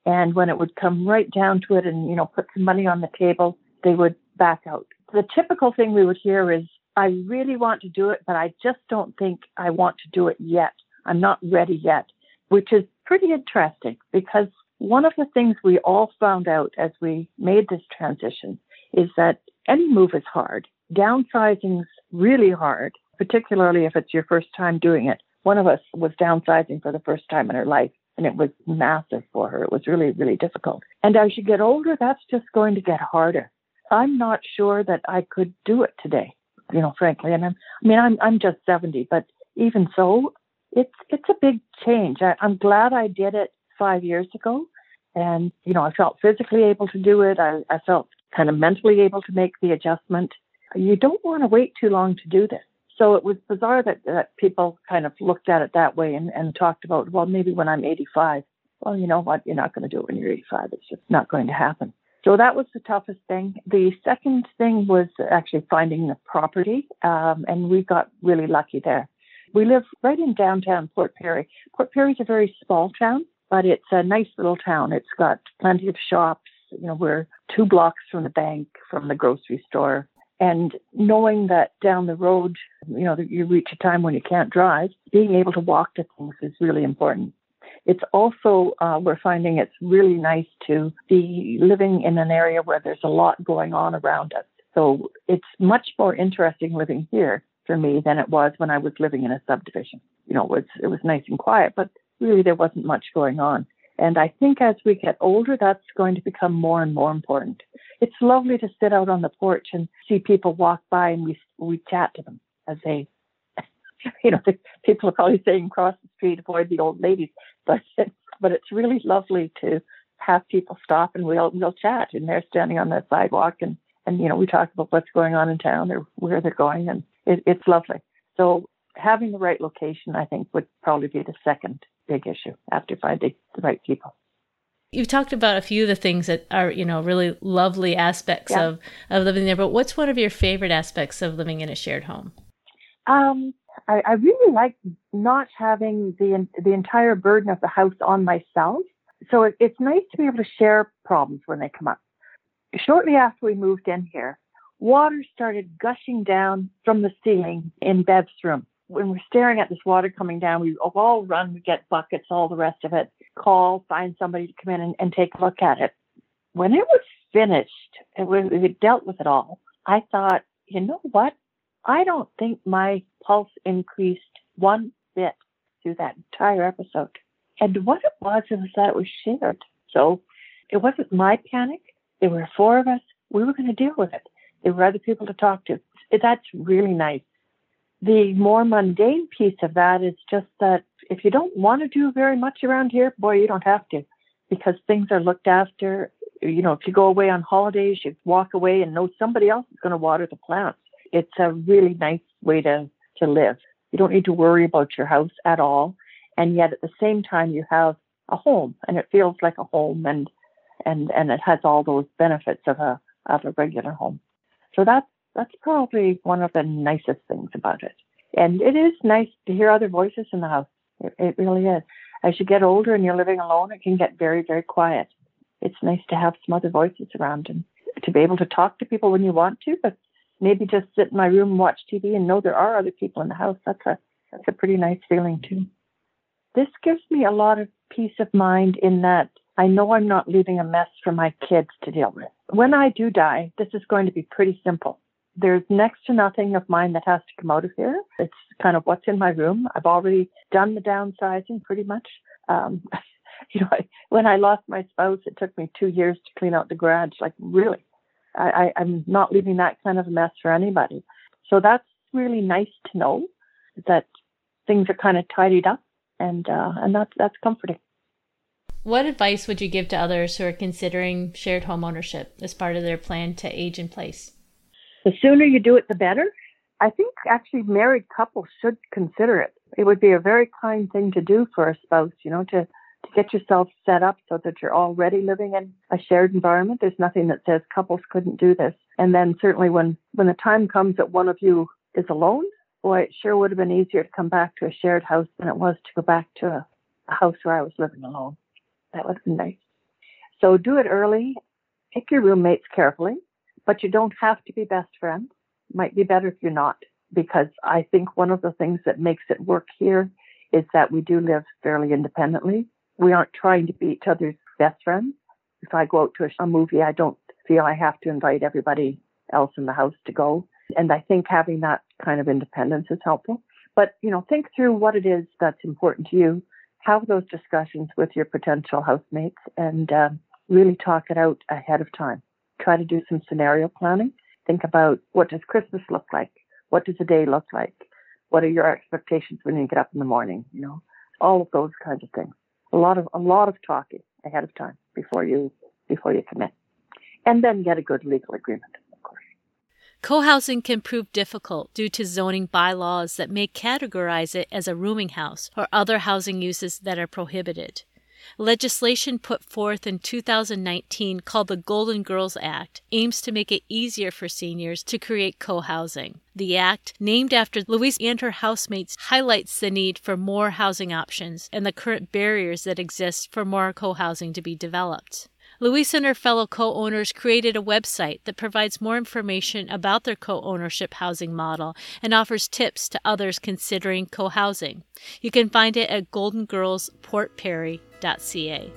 and when it would come right down to it, and you know, put some money on the table, they would back out. The typical thing we would hear is, "I really want to do it, but I just don't think I want to do it yet. I'm not ready yet," which is pretty interesting because one of the things we all found out as we made this transition is that any move is hard. Downsizing's really hard, particularly if it's your first time doing it. One of us was downsizing for the first time in her life, and it was massive for her. It was really, really difficult. And as you get older, that's just going to get harder. I'm not sure that I could do it today, you know, frankly. And I'm, I mean, I'm, I'm just 70, but even so, it's, it's a big change. I, I'm glad I did it five years ago. And, you know, I felt physically able to do it. I, I felt kind of mentally able to make the adjustment. you don't want to wait too long to do this. So it was bizarre that, that people kind of looked at it that way and, and talked about, well, maybe when I'm 85. Well, you know what? You're not going to do it when you're 85. It's just not going to happen. So that was the toughest thing. The second thing was actually finding the property, um, and we got really lucky there. We live right in downtown Port Perry. Port Perry is a very small town, but it's a nice little town. It's got plenty of shops. You know, we're two blocks from the bank, from the grocery store. And knowing that down the road, you know, you reach a time when you can't drive, being able to walk to things is really important. It's also, uh, we're finding it's really nice to be living in an area where there's a lot going on around us. So it's much more interesting living here for me than it was when I was living in a subdivision. You know, it was, it was nice and quiet, but really there wasn't much going on. And I think as we get older, that's going to become more and more important. It's lovely to sit out on the porch and see people walk by and we, we chat to them as they, [LAUGHS] you know, people are probably saying cross the street, avoid the old ladies, but, [LAUGHS] but it's really lovely to have people stop and we'll, we'll chat and they're standing on the sidewalk and, and, you know, we talk about what's going on in town or where they're going and it, it's lovely. So having the right location, I think, would probably be the second big issue after finding the right people. You've talked about a few of the things that are, you know, really lovely aspects yeah. of, of living there, but what's one of your favorite aspects of living in a shared home? Um, I, I really like not having the the entire burden of the house on myself. So it, it's nice to be able to share problems when they come up. Shortly after we moved in here, water started gushing down from the ceiling in Bev's room when we're staring at this water coming down, we all run, we get buckets, all the rest of it, call, find somebody to come in and, and take a look at it. When it was finished, it was, it dealt with it all. I thought, you know what? I don't think my pulse increased one bit through that entire episode. And what it was, it was that it was shared. So it wasn't my panic. There were four of us. We were going to deal with it. There were other people to talk to. That's really nice the more mundane piece of that is just that if you don't want to do very much around here, boy, you don't have to because things are looked after. You know, if you go away on holidays, you walk away and know somebody else is going to water the plants. It's a really nice way to, to live. You don't need to worry about your house at all. And yet at the same time, you have a home and it feels like a home and, and, and it has all those benefits of a, of a regular home. So that's that's probably one of the nicest things about it. And it is nice to hear other voices in the house. It, it really is. As you get older and you're living alone, it can get very, very quiet. It's nice to have some other voices around and to be able to talk to people when you want to, but maybe just sit in my room and watch TV and know there are other people in the house. That's a that's a pretty nice feeling too. This gives me a lot of peace of mind in that I know I'm not leaving a mess for my kids to deal with. When I do die, this is going to be pretty simple there's next to nothing of mine that has to come out of here. It's kind of what's in my room. I've already done the downsizing pretty much. Um, [LAUGHS] you know, I, when I lost my spouse, it took me two years to clean out the garage. Like really, I, I, I'm not leaving that kind of a mess for anybody. So that's really nice to know that things are kind of tidied up, and uh, and that's that's comforting. What advice would you give to others who are considering shared home ownership as part of their plan to age in place? The sooner you do it, the better. I think actually married couples should consider it. It would be a very kind thing to do for a spouse, you know, to, to get yourself set up so that you're already living in a shared environment. There's nothing that says couples couldn't do this. And then certainly when, when the time comes that one of you is alone, boy, it sure would have been easier to come back to a shared house than it was to go back to a, a house where I was living alone. That would have been nice. So do it early. Pick your roommates carefully but you don't have to be best friends. Might be better if you're not, because I think one of the things that makes it work here is that we do live fairly independently. We aren't trying to be each other's best friends. If I go out to a, movie, I don't feel I have to invite everybody else in the house to go. And I think having that kind of independence is helpful. But, you know, think through what it is that's important to you. Have those discussions with your potential housemates and uh, really talk it out ahead of time try to do some scenario planning. Think about what does Christmas look like? What does a day look like? What are your expectations when you get up in the morning? You know, all of those kinds of things. A lot of a lot of talking ahead of time before you before you commit, and then get a good legal agreement. Of course, Co housing can prove difficult due to zoning bylaws that may categorize it as a rooming house or other housing uses that are prohibited. Legislation put forth in 2019 called the Golden Girls Act aims to make it easier for seniors to create co housing. The act, named after Louise and her housemates, highlights the need for more housing options and the current barriers that exist for more co housing to be developed. Louise and her fellow co owners created a website that provides more information about their co ownership housing model and offers tips to others considering co housing. You can find it at goldengirlsportperry.ca.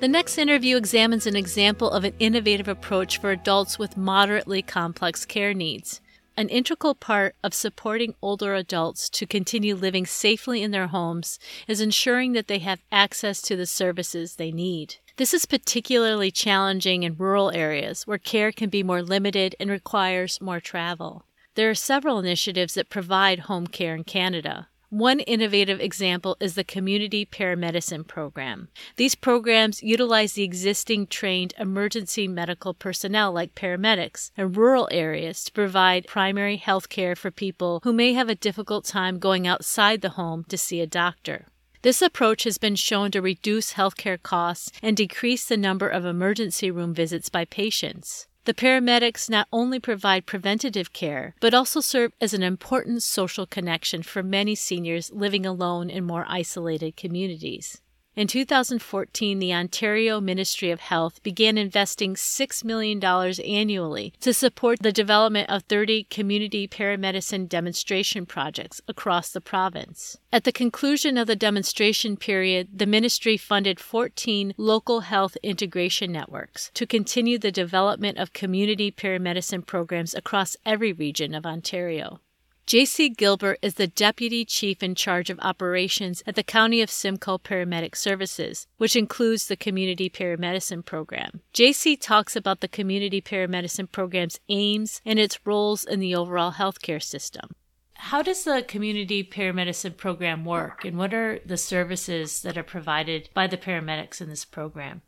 The next interview examines an example of an innovative approach for adults with moderately complex care needs. An integral part of supporting older adults to continue living safely in their homes is ensuring that they have access to the services they need. This is particularly challenging in rural areas where care can be more limited and requires more travel. There are several initiatives that provide home care in Canada. One innovative example is the Community Paramedicine Program. These programs utilize the existing trained emergency medical personnel like paramedics in rural areas to provide primary health care for people who may have a difficult time going outside the home to see a doctor. This approach has been shown to reduce healthcare costs and decrease the number of emergency room visits by patients. The paramedics not only provide preventative care, but also serve as an important social connection for many seniors living alone in more isolated communities. In 2014, the Ontario Ministry of Health began investing $6 million annually to support the development of 30 community paramedicine demonstration projects across the province. At the conclusion of the demonstration period, the ministry funded 14 local health integration networks to continue the development of community paramedicine programs across every region of Ontario. J.C. Gilbert is the Deputy Chief in charge of operations at the County of Simcoe Paramedic Services, which includes the Community Paramedicine Program. J.C. talks about the Community Paramedicine Program's aims and its roles in the overall healthcare system. How does the Community Paramedicine Program work, and what are the services that are provided by the paramedics in this program?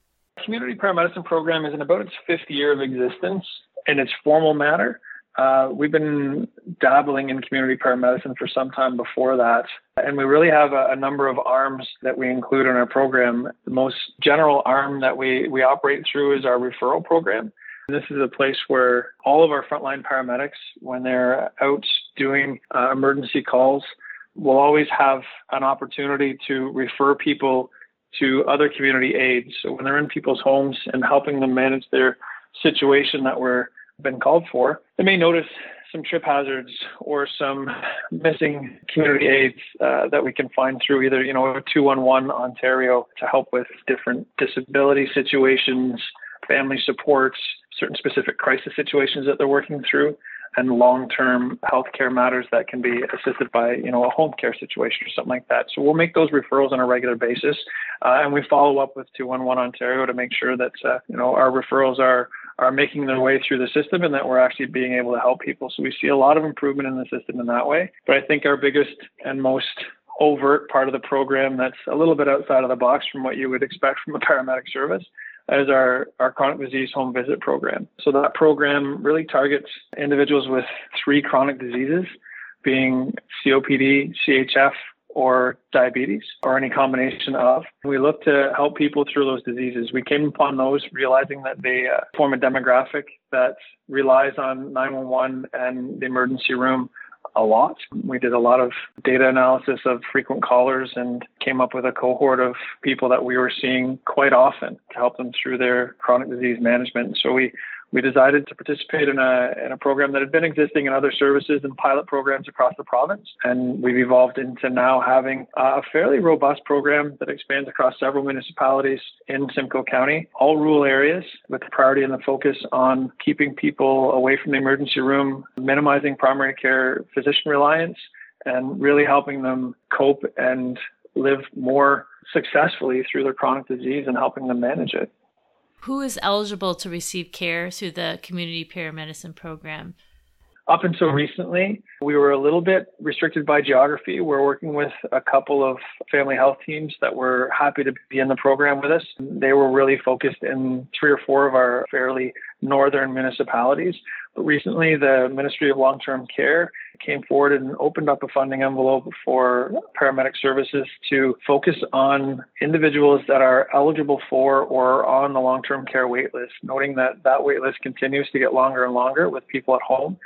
Community Paramedicine Program is in about its fifth year of existence in its formal manner. Uh, we've been dabbling in community paramedicine for some time before that, and we really have a, a, number of arms that we include in our program. The most general arm that we, we operate through is our referral program. This is a place where all of our frontline paramedics, when they're out doing uh, emergency calls, will always have an opportunity to refer people to other community aides. So when they're in people's homes and helping them manage their situation that we're been called for, they may notice some trip hazards or some missing community aids uh, that we can find through either, you know, 211 Ontario to help with different disability situations, family supports, certain specific crisis situations that they're working through and long-term healthcare matters that can be assisted by, you know, a home care situation or something like that. So we'll make those referrals on a regular basis, uh, and we follow up with 211 Ontario to make sure that, uh, you know, our referrals are are making their way through the system and that we're actually being able to help people. So we see a lot of improvement in the system in that way. But I think our biggest and most overt part of the program that's a little bit outside of the box from what you would expect from a paramedic service as our, our chronic disease home visit program. So that program really targets individuals with three chronic diseases, being COPD, CHF, or diabetes, or any combination of. We look to help people through those diseases. We came upon those realizing that they uh, form a demographic that relies on 911 and the emergency room a lot. We did a lot of data analysis of frequent callers and came up with a cohort of people that we were seeing quite often to help them through their chronic disease management. So we we decided to participate in a, in a program that had been existing in other services and pilot programs across the province. And we've evolved into now having a fairly robust program that expands across several municipalities in Simcoe County, all rural areas, with the priority and the focus on keeping people away from the emergency room, minimizing primary care physician reliance, and really helping them cope and live more successfully through their chronic disease and helping them manage it who is eligible to receive care through the community paramedicine program? Up until recently, We were a little bit restricted by geography. We're working with a couple of family health teams that were happy to be in the program with us. They were really focused in three or four of our fairly northern municipalities. Recently, the Ministry of Long Term Care came forward and opened up a funding envelope for paramedic services to focus on individuals that are eligible for or on the long term care waitlist, noting that that waitlist continues to get longer and longer with people at home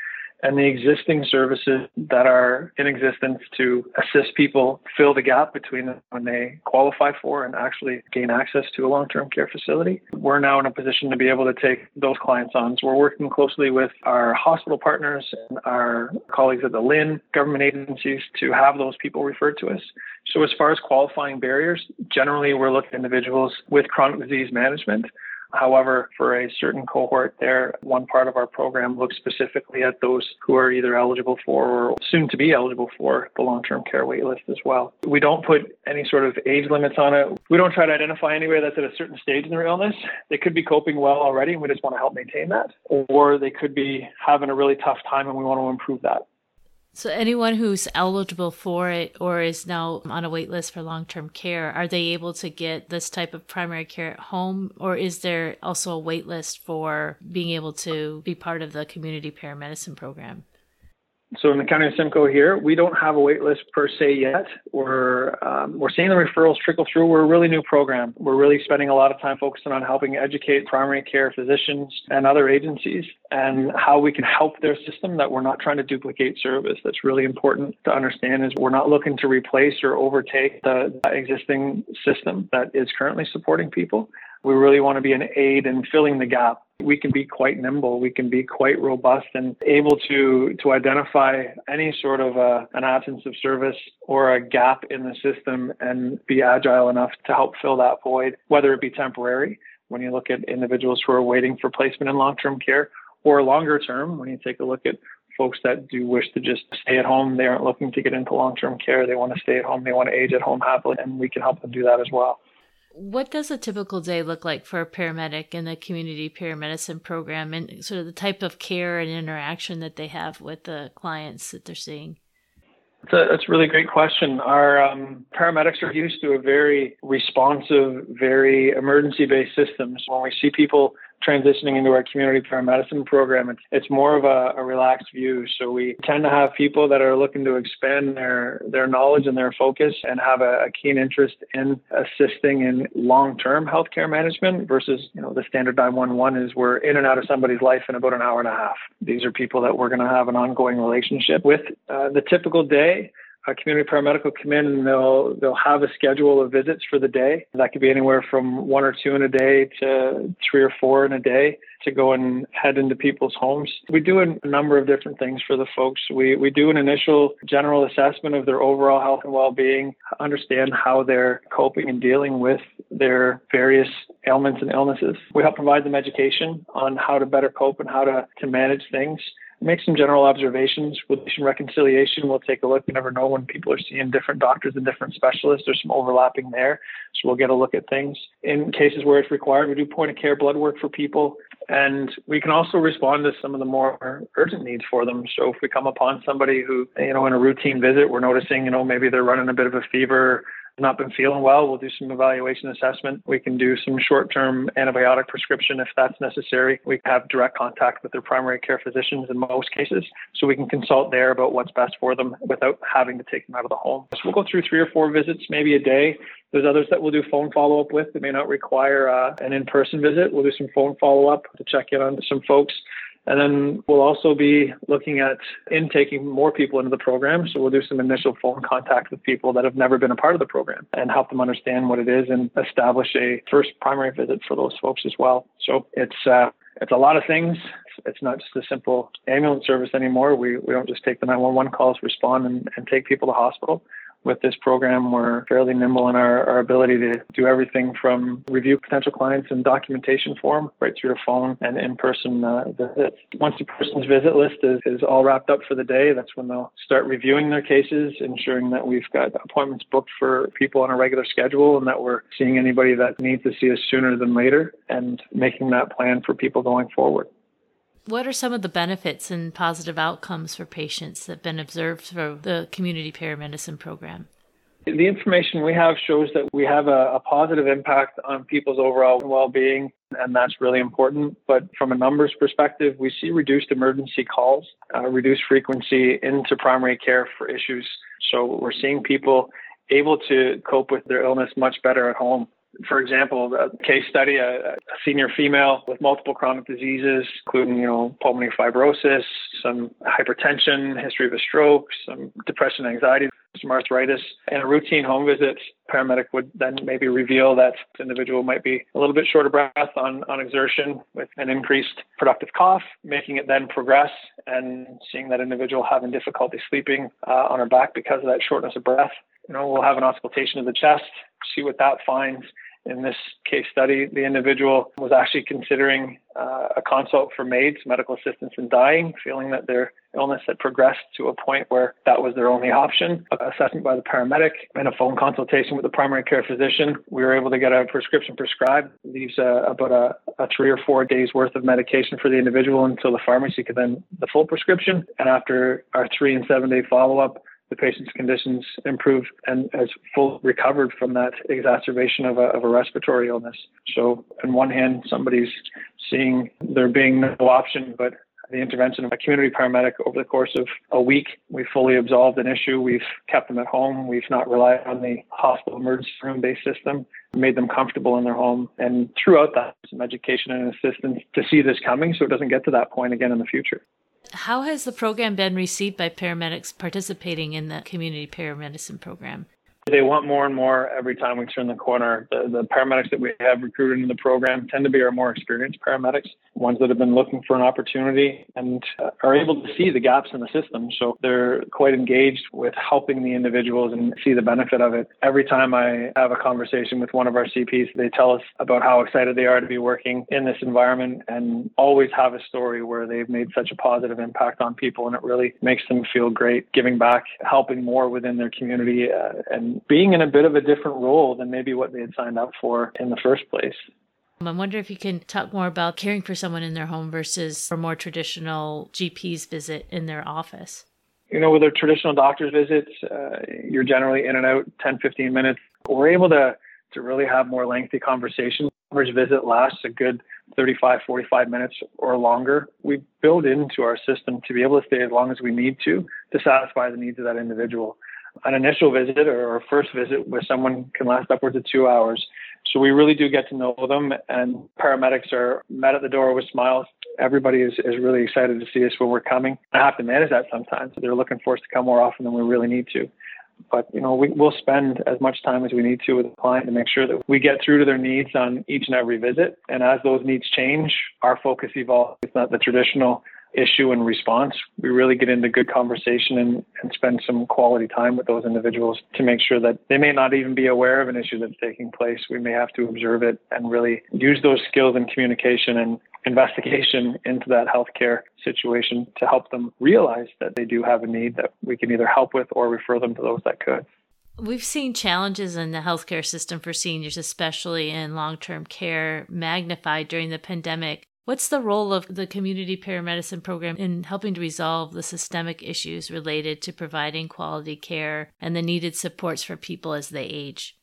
and the existing services that are in existence to assist people fill the gap between when they qualify for and actually gain access to a long-term care facility. We're now in a position to be able to take those clients on. So we're working closely with our hospital partners and our colleagues at the LHIN government agencies to have those people referred to us. So as far as qualifying barriers, generally we're looking at individuals with chronic disease management However, for a certain cohort there, one part of our program looks specifically at those who are either eligible for or soon to be eligible for the long-term care waitlist as well. We don't put any sort of age limits on it. We don't try to identify anybody that's at a certain stage in their illness. They could be coping well already and we just want to help maintain that. Or they could be having a really tough time and we want to improve that. So, anyone who's eligible for it or is now on a wait list for long term care, are they able to get this type of primary care at home? Or is there also a wait list for being able to be part of the community paramedicine program? So in the county of Simcoe here, we don't have a wait list per se yet. We're um, we're seeing the referrals trickle through. We're a really new program. We're really spending a lot of time focusing on helping educate primary care physicians and other agencies and how we can help their system. That we're not trying to duplicate service. That's really important to understand. Is we're not looking to replace or overtake the existing system that is currently supporting people. We really want to be an aid in filling the gap we can be quite nimble. We can be quite robust and able to to identify any sort of a, an absence of service or a gap in the system and be agile enough to help fill that void, whether it be temporary when you look at individuals who are waiting for placement in long-term care or longer term when you take a look at folks that do wish to just stay at home. They aren't looking to get into long-term care. They want to stay at home. They want to age at home happily and we can help them do that as well. What does a typical day look like for a paramedic in the community paramedicine program and sort of the type of care and interaction that they have with the clients that they're seeing? That's a, that's a really great question. Our um, paramedics are used to a very responsive, very emergency based system. So when we see people transitioning into our community paramedicine program, it's, more of a, a, relaxed view. So we tend to have people that are looking to expand their, their knowledge and their focus and have a, a keen interest in assisting in long-term healthcare management versus, you know, the standard 911 is we're in and out of somebody's life in about an hour and a half. These are people that we're going to have an ongoing relationship with. Uh, the typical day, a community paramedic come in and they'll they'll have a schedule of visits for the day. That could be anywhere from one or two in a day to three or four in a day to go and head into people's homes. We do a number of different things for the folks. We we do an initial general assessment of their overall health and well-being, understand how they're coping and dealing with their various ailments and illnesses. We help provide them education on how to better cope and how to, to manage things make some general observations with some reconciliation. We'll take a look. You never know when people are seeing different doctors and different specialists. There's some overlapping there. So we'll get a look at things. In cases where it's required, we do point of care blood work for people. And we can also respond to some of the more urgent needs for them. So if we come upon somebody who, you know, in a routine visit, we're noticing, you know, maybe they're running a bit of a fever, not been feeling well, we'll do some evaluation assessment. We can do some short term antibiotic prescription if that's necessary. We have direct contact with their primary care physicians in most cases, so we can consult there about what's best for them without having to take them out of the home. So we'll go through three or four visits, maybe a day. There's others that we'll do phone follow up with that may not require uh, an in person visit. We'll do some phone follow up to check in on some folks and then we'll also be looking at intaking more people into the program. So we'll do some initial phone contact with people that have never been a part of the program and help them understand what it is and establish a first primary visit for those folks as well. So it's uh, it's a lot of things. It's not just a simple ambulance service anymore. We we don't just take the 911 calls, respond, and, and take people to hospital with this program, we're fairly nimble in our, our ability to do everything from review potential clients in documentation form right through to phone and in-person uh, visits. Once the person's visit list is, is all wrapped up for the day, that's when they'll start reviewing their cases, ensuring that we've got appointments booked for people on a regular schedule and that we're seeing anybody that needs to see us sooner than later and making that plan for people going forward. What are some of the benefits and positive outcomes for patients that have been observed through the community paramedicine program? The information we have shows that we have a, a positive impact on people's overall well being, and that's really important. But from a numbers perspective, we see reduced emergency calls, uh, reduced frequency into primary care for issues. So we're seeing people able to cope with their illness much better at home for example, a case study, a, senior female with multiple chronic diseases, including, you know, pulmonary fibrosis, some hypertension, history of a stroke, some depression, anxiety, some arthritis, and a routine home visit, paramedic would then maybe reveal that individual might be a little bit short of breath on, on exertion with an increased productive cough, making it then progress and seeing that individual having difficulty sleeping uh, on her back because of that shortness of breath. You know, we'll have an auscultation of the chest, see what that finds. In this case study, the individual was actually considering uh, a consult for MAIDS, medical assistance in dying, feeling that their illness had progressed to a point where that was their only option. Assessment by the paramedic and a phone consultation with the primary care physician. We were able to get a prescription prescribed, leaves uh, about a, a three or four days worth of medication for the individual until the pharmacy could then the full prescription. And after our three and seven day follow up, the patient's conditions improved and has fully recovered from that exacerbation of a, of a respiratory illness. So, on one hand, somebody's seeing there being no option but the intervention of a community paramedic over the course of a week. We fully absolved an issue. We've kept them at home. We've not relied on the hospital emergency room based system, made them comfortable in their home. And throughout that, some education and assistance to see this coming so it doesn't get to that point again in the future. How has the program been received by paramedics participating in the community paramedicine program? They want more and more every time we turn the corner. The, the paramedics that we have recruited in the program tend to be our more experienced paramedics, ones that have been looking for an opportunity and uh, are able to see the gaps in the system. So they're quite engaged with helping the individuals and see the benefit of it. Every time I have a conversation with one of our CPs, they tell us about how excited they are to be working in this environment and always have a story where they've made such a positive impact on people. And it really makes them feel great giving back, helping more within their community, uh, and being in a bit of a different role than maybe what they had signed up for in the first place. I wonder if you can talk more about caring for someone in their home versus a more traditional GP's visit in their office. You know, with a traditional doctor's visits, uh, you're generally in and out 10, 15 minutes. We're able to, to really have more lengthy conversations. Average visit lasts a good 35, 45 minutes or longer. We build into our system to be able to stay as long as we need to to satisfy the needs of that individual an initial visit or a first visit with someone can last upwards of two hours. So we really do get to know them, and paramedics are met at the door with smiles. Everybody is, is really excited to see us when we're coming. I have to manage that sometimes. They're looking for us to come more often than we really need to. But you know, we, we'll spend as much time as we need to with the client to make sure that we get through to their needs on each and every visit. And as those needs change, our focus evolves. It's not the traditional issue and response, we really get into good conversation and, and spend some quality time with those individuals to make sure that they may not even be aware of an issue that's taking place. We may have to observe it and really use those skills in communication and investigation into that healthcare situation to help them realize that they do have a need that we can either help with or refer them to those that could. We've seen challenges in the healthcare system for seniors, especially in long term care, magnified during the pandemic. What's the role of the community paramedicine program in helping to resolve the systemic issues related to providing quality care and the needed supports for people as they age?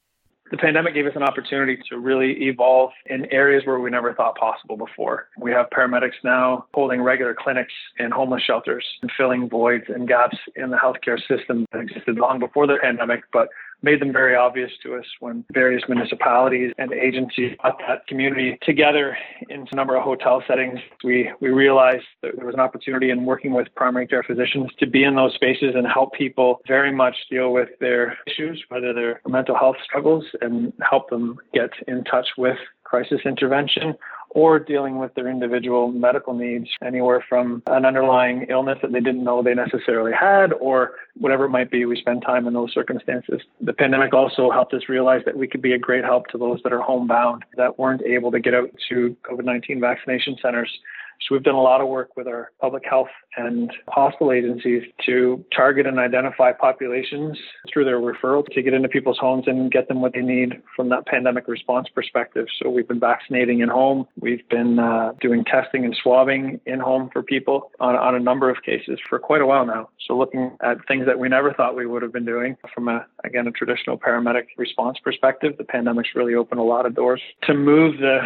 The pandemic gave us an opportunity to really evolve in areas where we never thought possible before. We have paramedics now holding regular clinics in homeless shelters and filling voids and gaps in the healthcare system that existed long before the pandemic, but made them very obvious to us when various municipalities and agencies brought that community together into a number of hotel settings. We, we realized that there was an opportunity in working with primary care physicians to be in those spaces and help people very much deal with their issues, whether they're mental health struggles, and help them get in touch with crisis intervention or dealing with their individual medical needs, anywhere from an underlying illness that they didn't know they necessarily had, or whatever it might be. We spend time in those circumstances. The pandemic also helped us realize that we could be a great help to those that are homebound that weren't able to get out to COVID 19 vaccination centers So we've done a lot of work with our public health and hospital agencies to target and identify populations through their referral to get into people's homes and get them what they need from that pandemic response perspective. So we've been vaccinating in home. We've been uh, doing testing and swabbing in home for people on, on a number of cases for quite a while now. So looking at things that we never thought we would have been doing from a, again, a traditional paramedic response perspective, the pandemic's really opened a lot of doors to move the,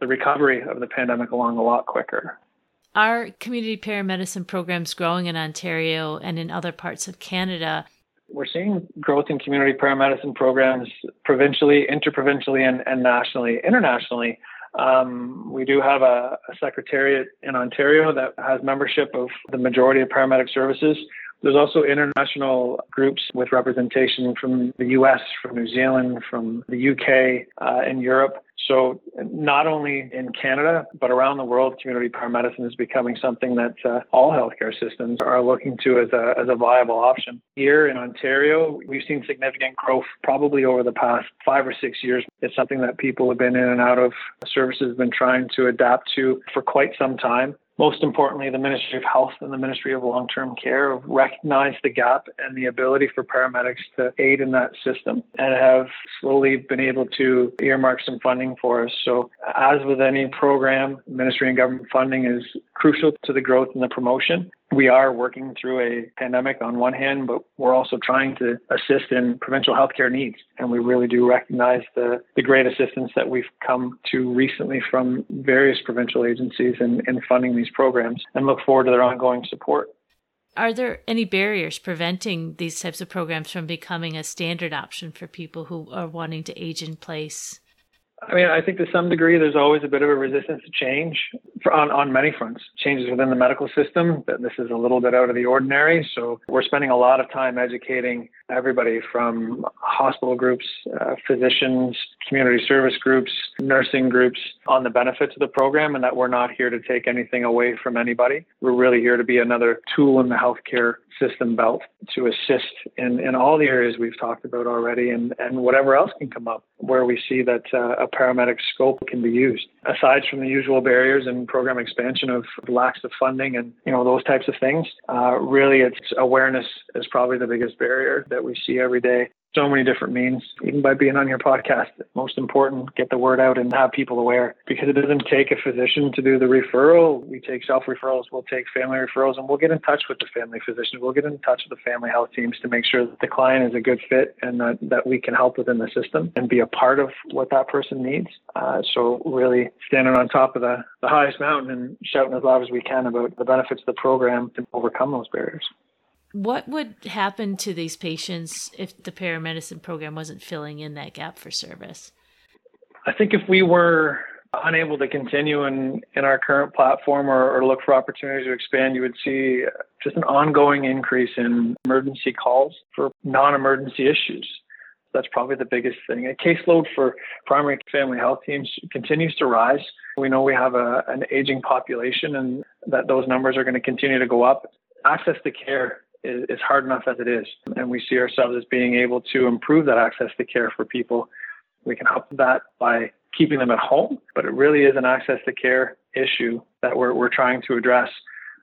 the recovery of the pandemic along a lot quicker. Are community paramedicine programs growing in Ontario and in other parts of Canada? We're seeing growth in community paramedicine programs provincially, interprovincially, and, and nationally. Internationally, um, we do have a, a secretariat in Ontario that has membership of the majority of paramedic services. There's also international groups with representation from the US, from New Zealand, from the UK, uh, and Europe. So not only in Canada, but around the world, community paramedicine is becoming something that uh, all healthcare systems are looking to as a, as a viable option. Here in Ontario, we've seen significant growth probably over the past five or six years. It's something that people have been in and out of services have been trying to adapt to for quite some time most importantly, the Ministry of Health and the Ministry of Long Term Care have recognized the gap and the ability for paramedics to aid in that system and have slowly been able to earmark some funding for us. So, as with any program, ministry and government funding is crucial to the growth and the promotion we are working through a pandemic on one hand, but we're also trying to assist in provincial healthcare needs. And we really do recognize the, the great assistance that we've come to recently from various provincial agencies in, in funding these programs and look forward to their ongoing support. Are there any barriers preventing these types of programs from becoming a standard option for people who are wanting to age in place? I mean, I think to some degree there's always a bit of a resistance to change on, on many fronts. Changes within the medical system, this is a little bit out of the ordinary. So we're spending a lot of time educating everybody from hospital groups, uh, physicians, community service groups, nursing groups on the benefits of the program and that we're not here to take anything away from anybody. We're really here to be another tool in the healthcare system belt to assist in, in all the areas we've talked about already and, and whatever else can come up where we see that uh, a paramedic scope can be used. Aside from the usual barriers and program expansion of lacks of funding and you know those types of things, uh, really it's awareness is probably the biggest barrier that we see every day so many different means, even by being on your podcast. Most important, get the word out and have people aware because it doesn't take a physician to do the referral. We take self referrals, we'll take family referrals, and we'll get in touch with the family physician. We'll get in touch with the family health teams to make sure that the client is a good fit and that, that we can help within the system and be a part of what that person needs. Uh, so, really standing on top of the, the highest mountain and shouting as loud as we can about the benefits of the program to overcome those barriers. What would happen to these patients if the paramedicine program wasn't filling in that gap for service? I think if we were unable to continue in, in our current platform or, or look for opportunities to expand, you would see just an ongoing increase in emergency calls for non emergency issues. That's probably the biggest thing. A caseload for primary family health teams continues to rise. We know we have a, an aging population and that those numbers are going to continue to go up. Access to care is, is hard enough as it is. And we see ourselves as being able to improve that access to care for people. We can help that by keeping them at home, but it really is an access to care issue that we're, we're trying to address.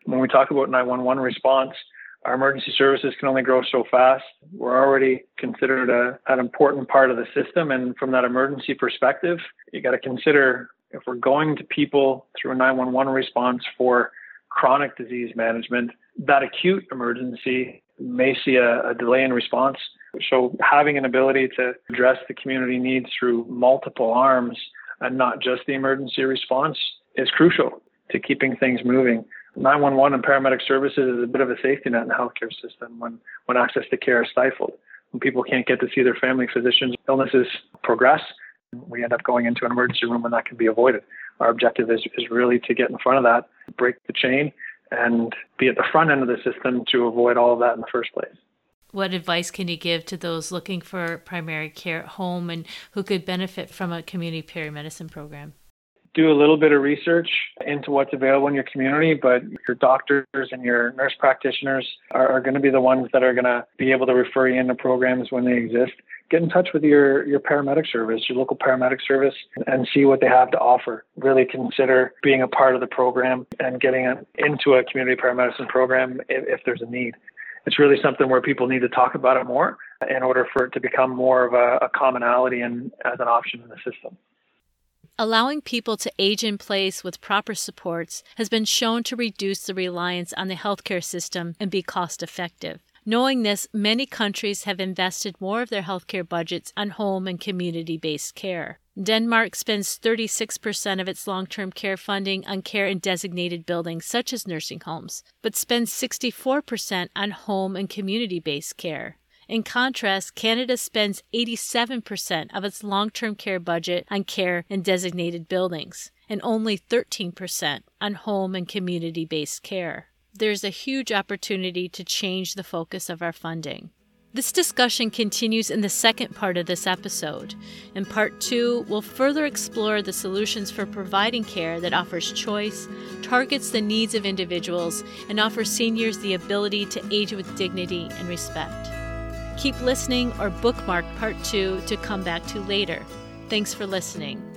When we talk about 911 response, our emergency services can only grow so fast. We're already considered a, an important part of the system. And from that emergency perspective, you got to consider if we're going to people through a 911 response for chronic disease management, that acute emergency may see a, a, delay in response. So, having an ability to address the community needs through multiple arms and not just the emergency response is crucial to keeping things moving. 911 and paramedic services is a bit of a safety net in the healthcare system when, when access to care is stifled. When people can't get to see their family physicians, illnesses progress. We end up going into an emergency room when that can be avoided. Our objective is, is really to get in front of that, break the chain, and be at the front end of the system to avoid all of that in the first place. What advice can you give to those looking for primary care at home and who could benefit from a community paramedicine program? Do a little bit of research into what's available in your community, but your doctors and your nurse practitioners are, are going to be the ones that are going to be able to refer you into programs when they exist. Get in touch with your, your paramedic service, your local paramedic service, and see what they have to offer. Really consider being a part of the program and getting into a community paramedicine program if, if there's a need. It's really something where people need to talk about it more in order for it to become more of a, a commonality and as an option in the system. Allowing people to age in place with proper supports has been shown to reduce the reliance on the healthcare system and be cost effective. Knowing this, many countries have invested more of their healthcare budgets on home and community based care. Denmark spends 36% of its long term care funding on care in designated buildings such as nursing homes, but spends 64% on home and community based care. In contrast, Canada spends 87% of its long term care budget on care in designated buildings and only 13% on home and community based care. There's a huge opportunity to change the focus of our funding. This discussion continues in the second part of this episode. In part two, we'll further explore the solutions for providing care that offers choice, targets the needs of individuals, and offers seniors the ability to age with dignity and respect. Keep listening or bookmark part two to come back to later. Thanks for listening.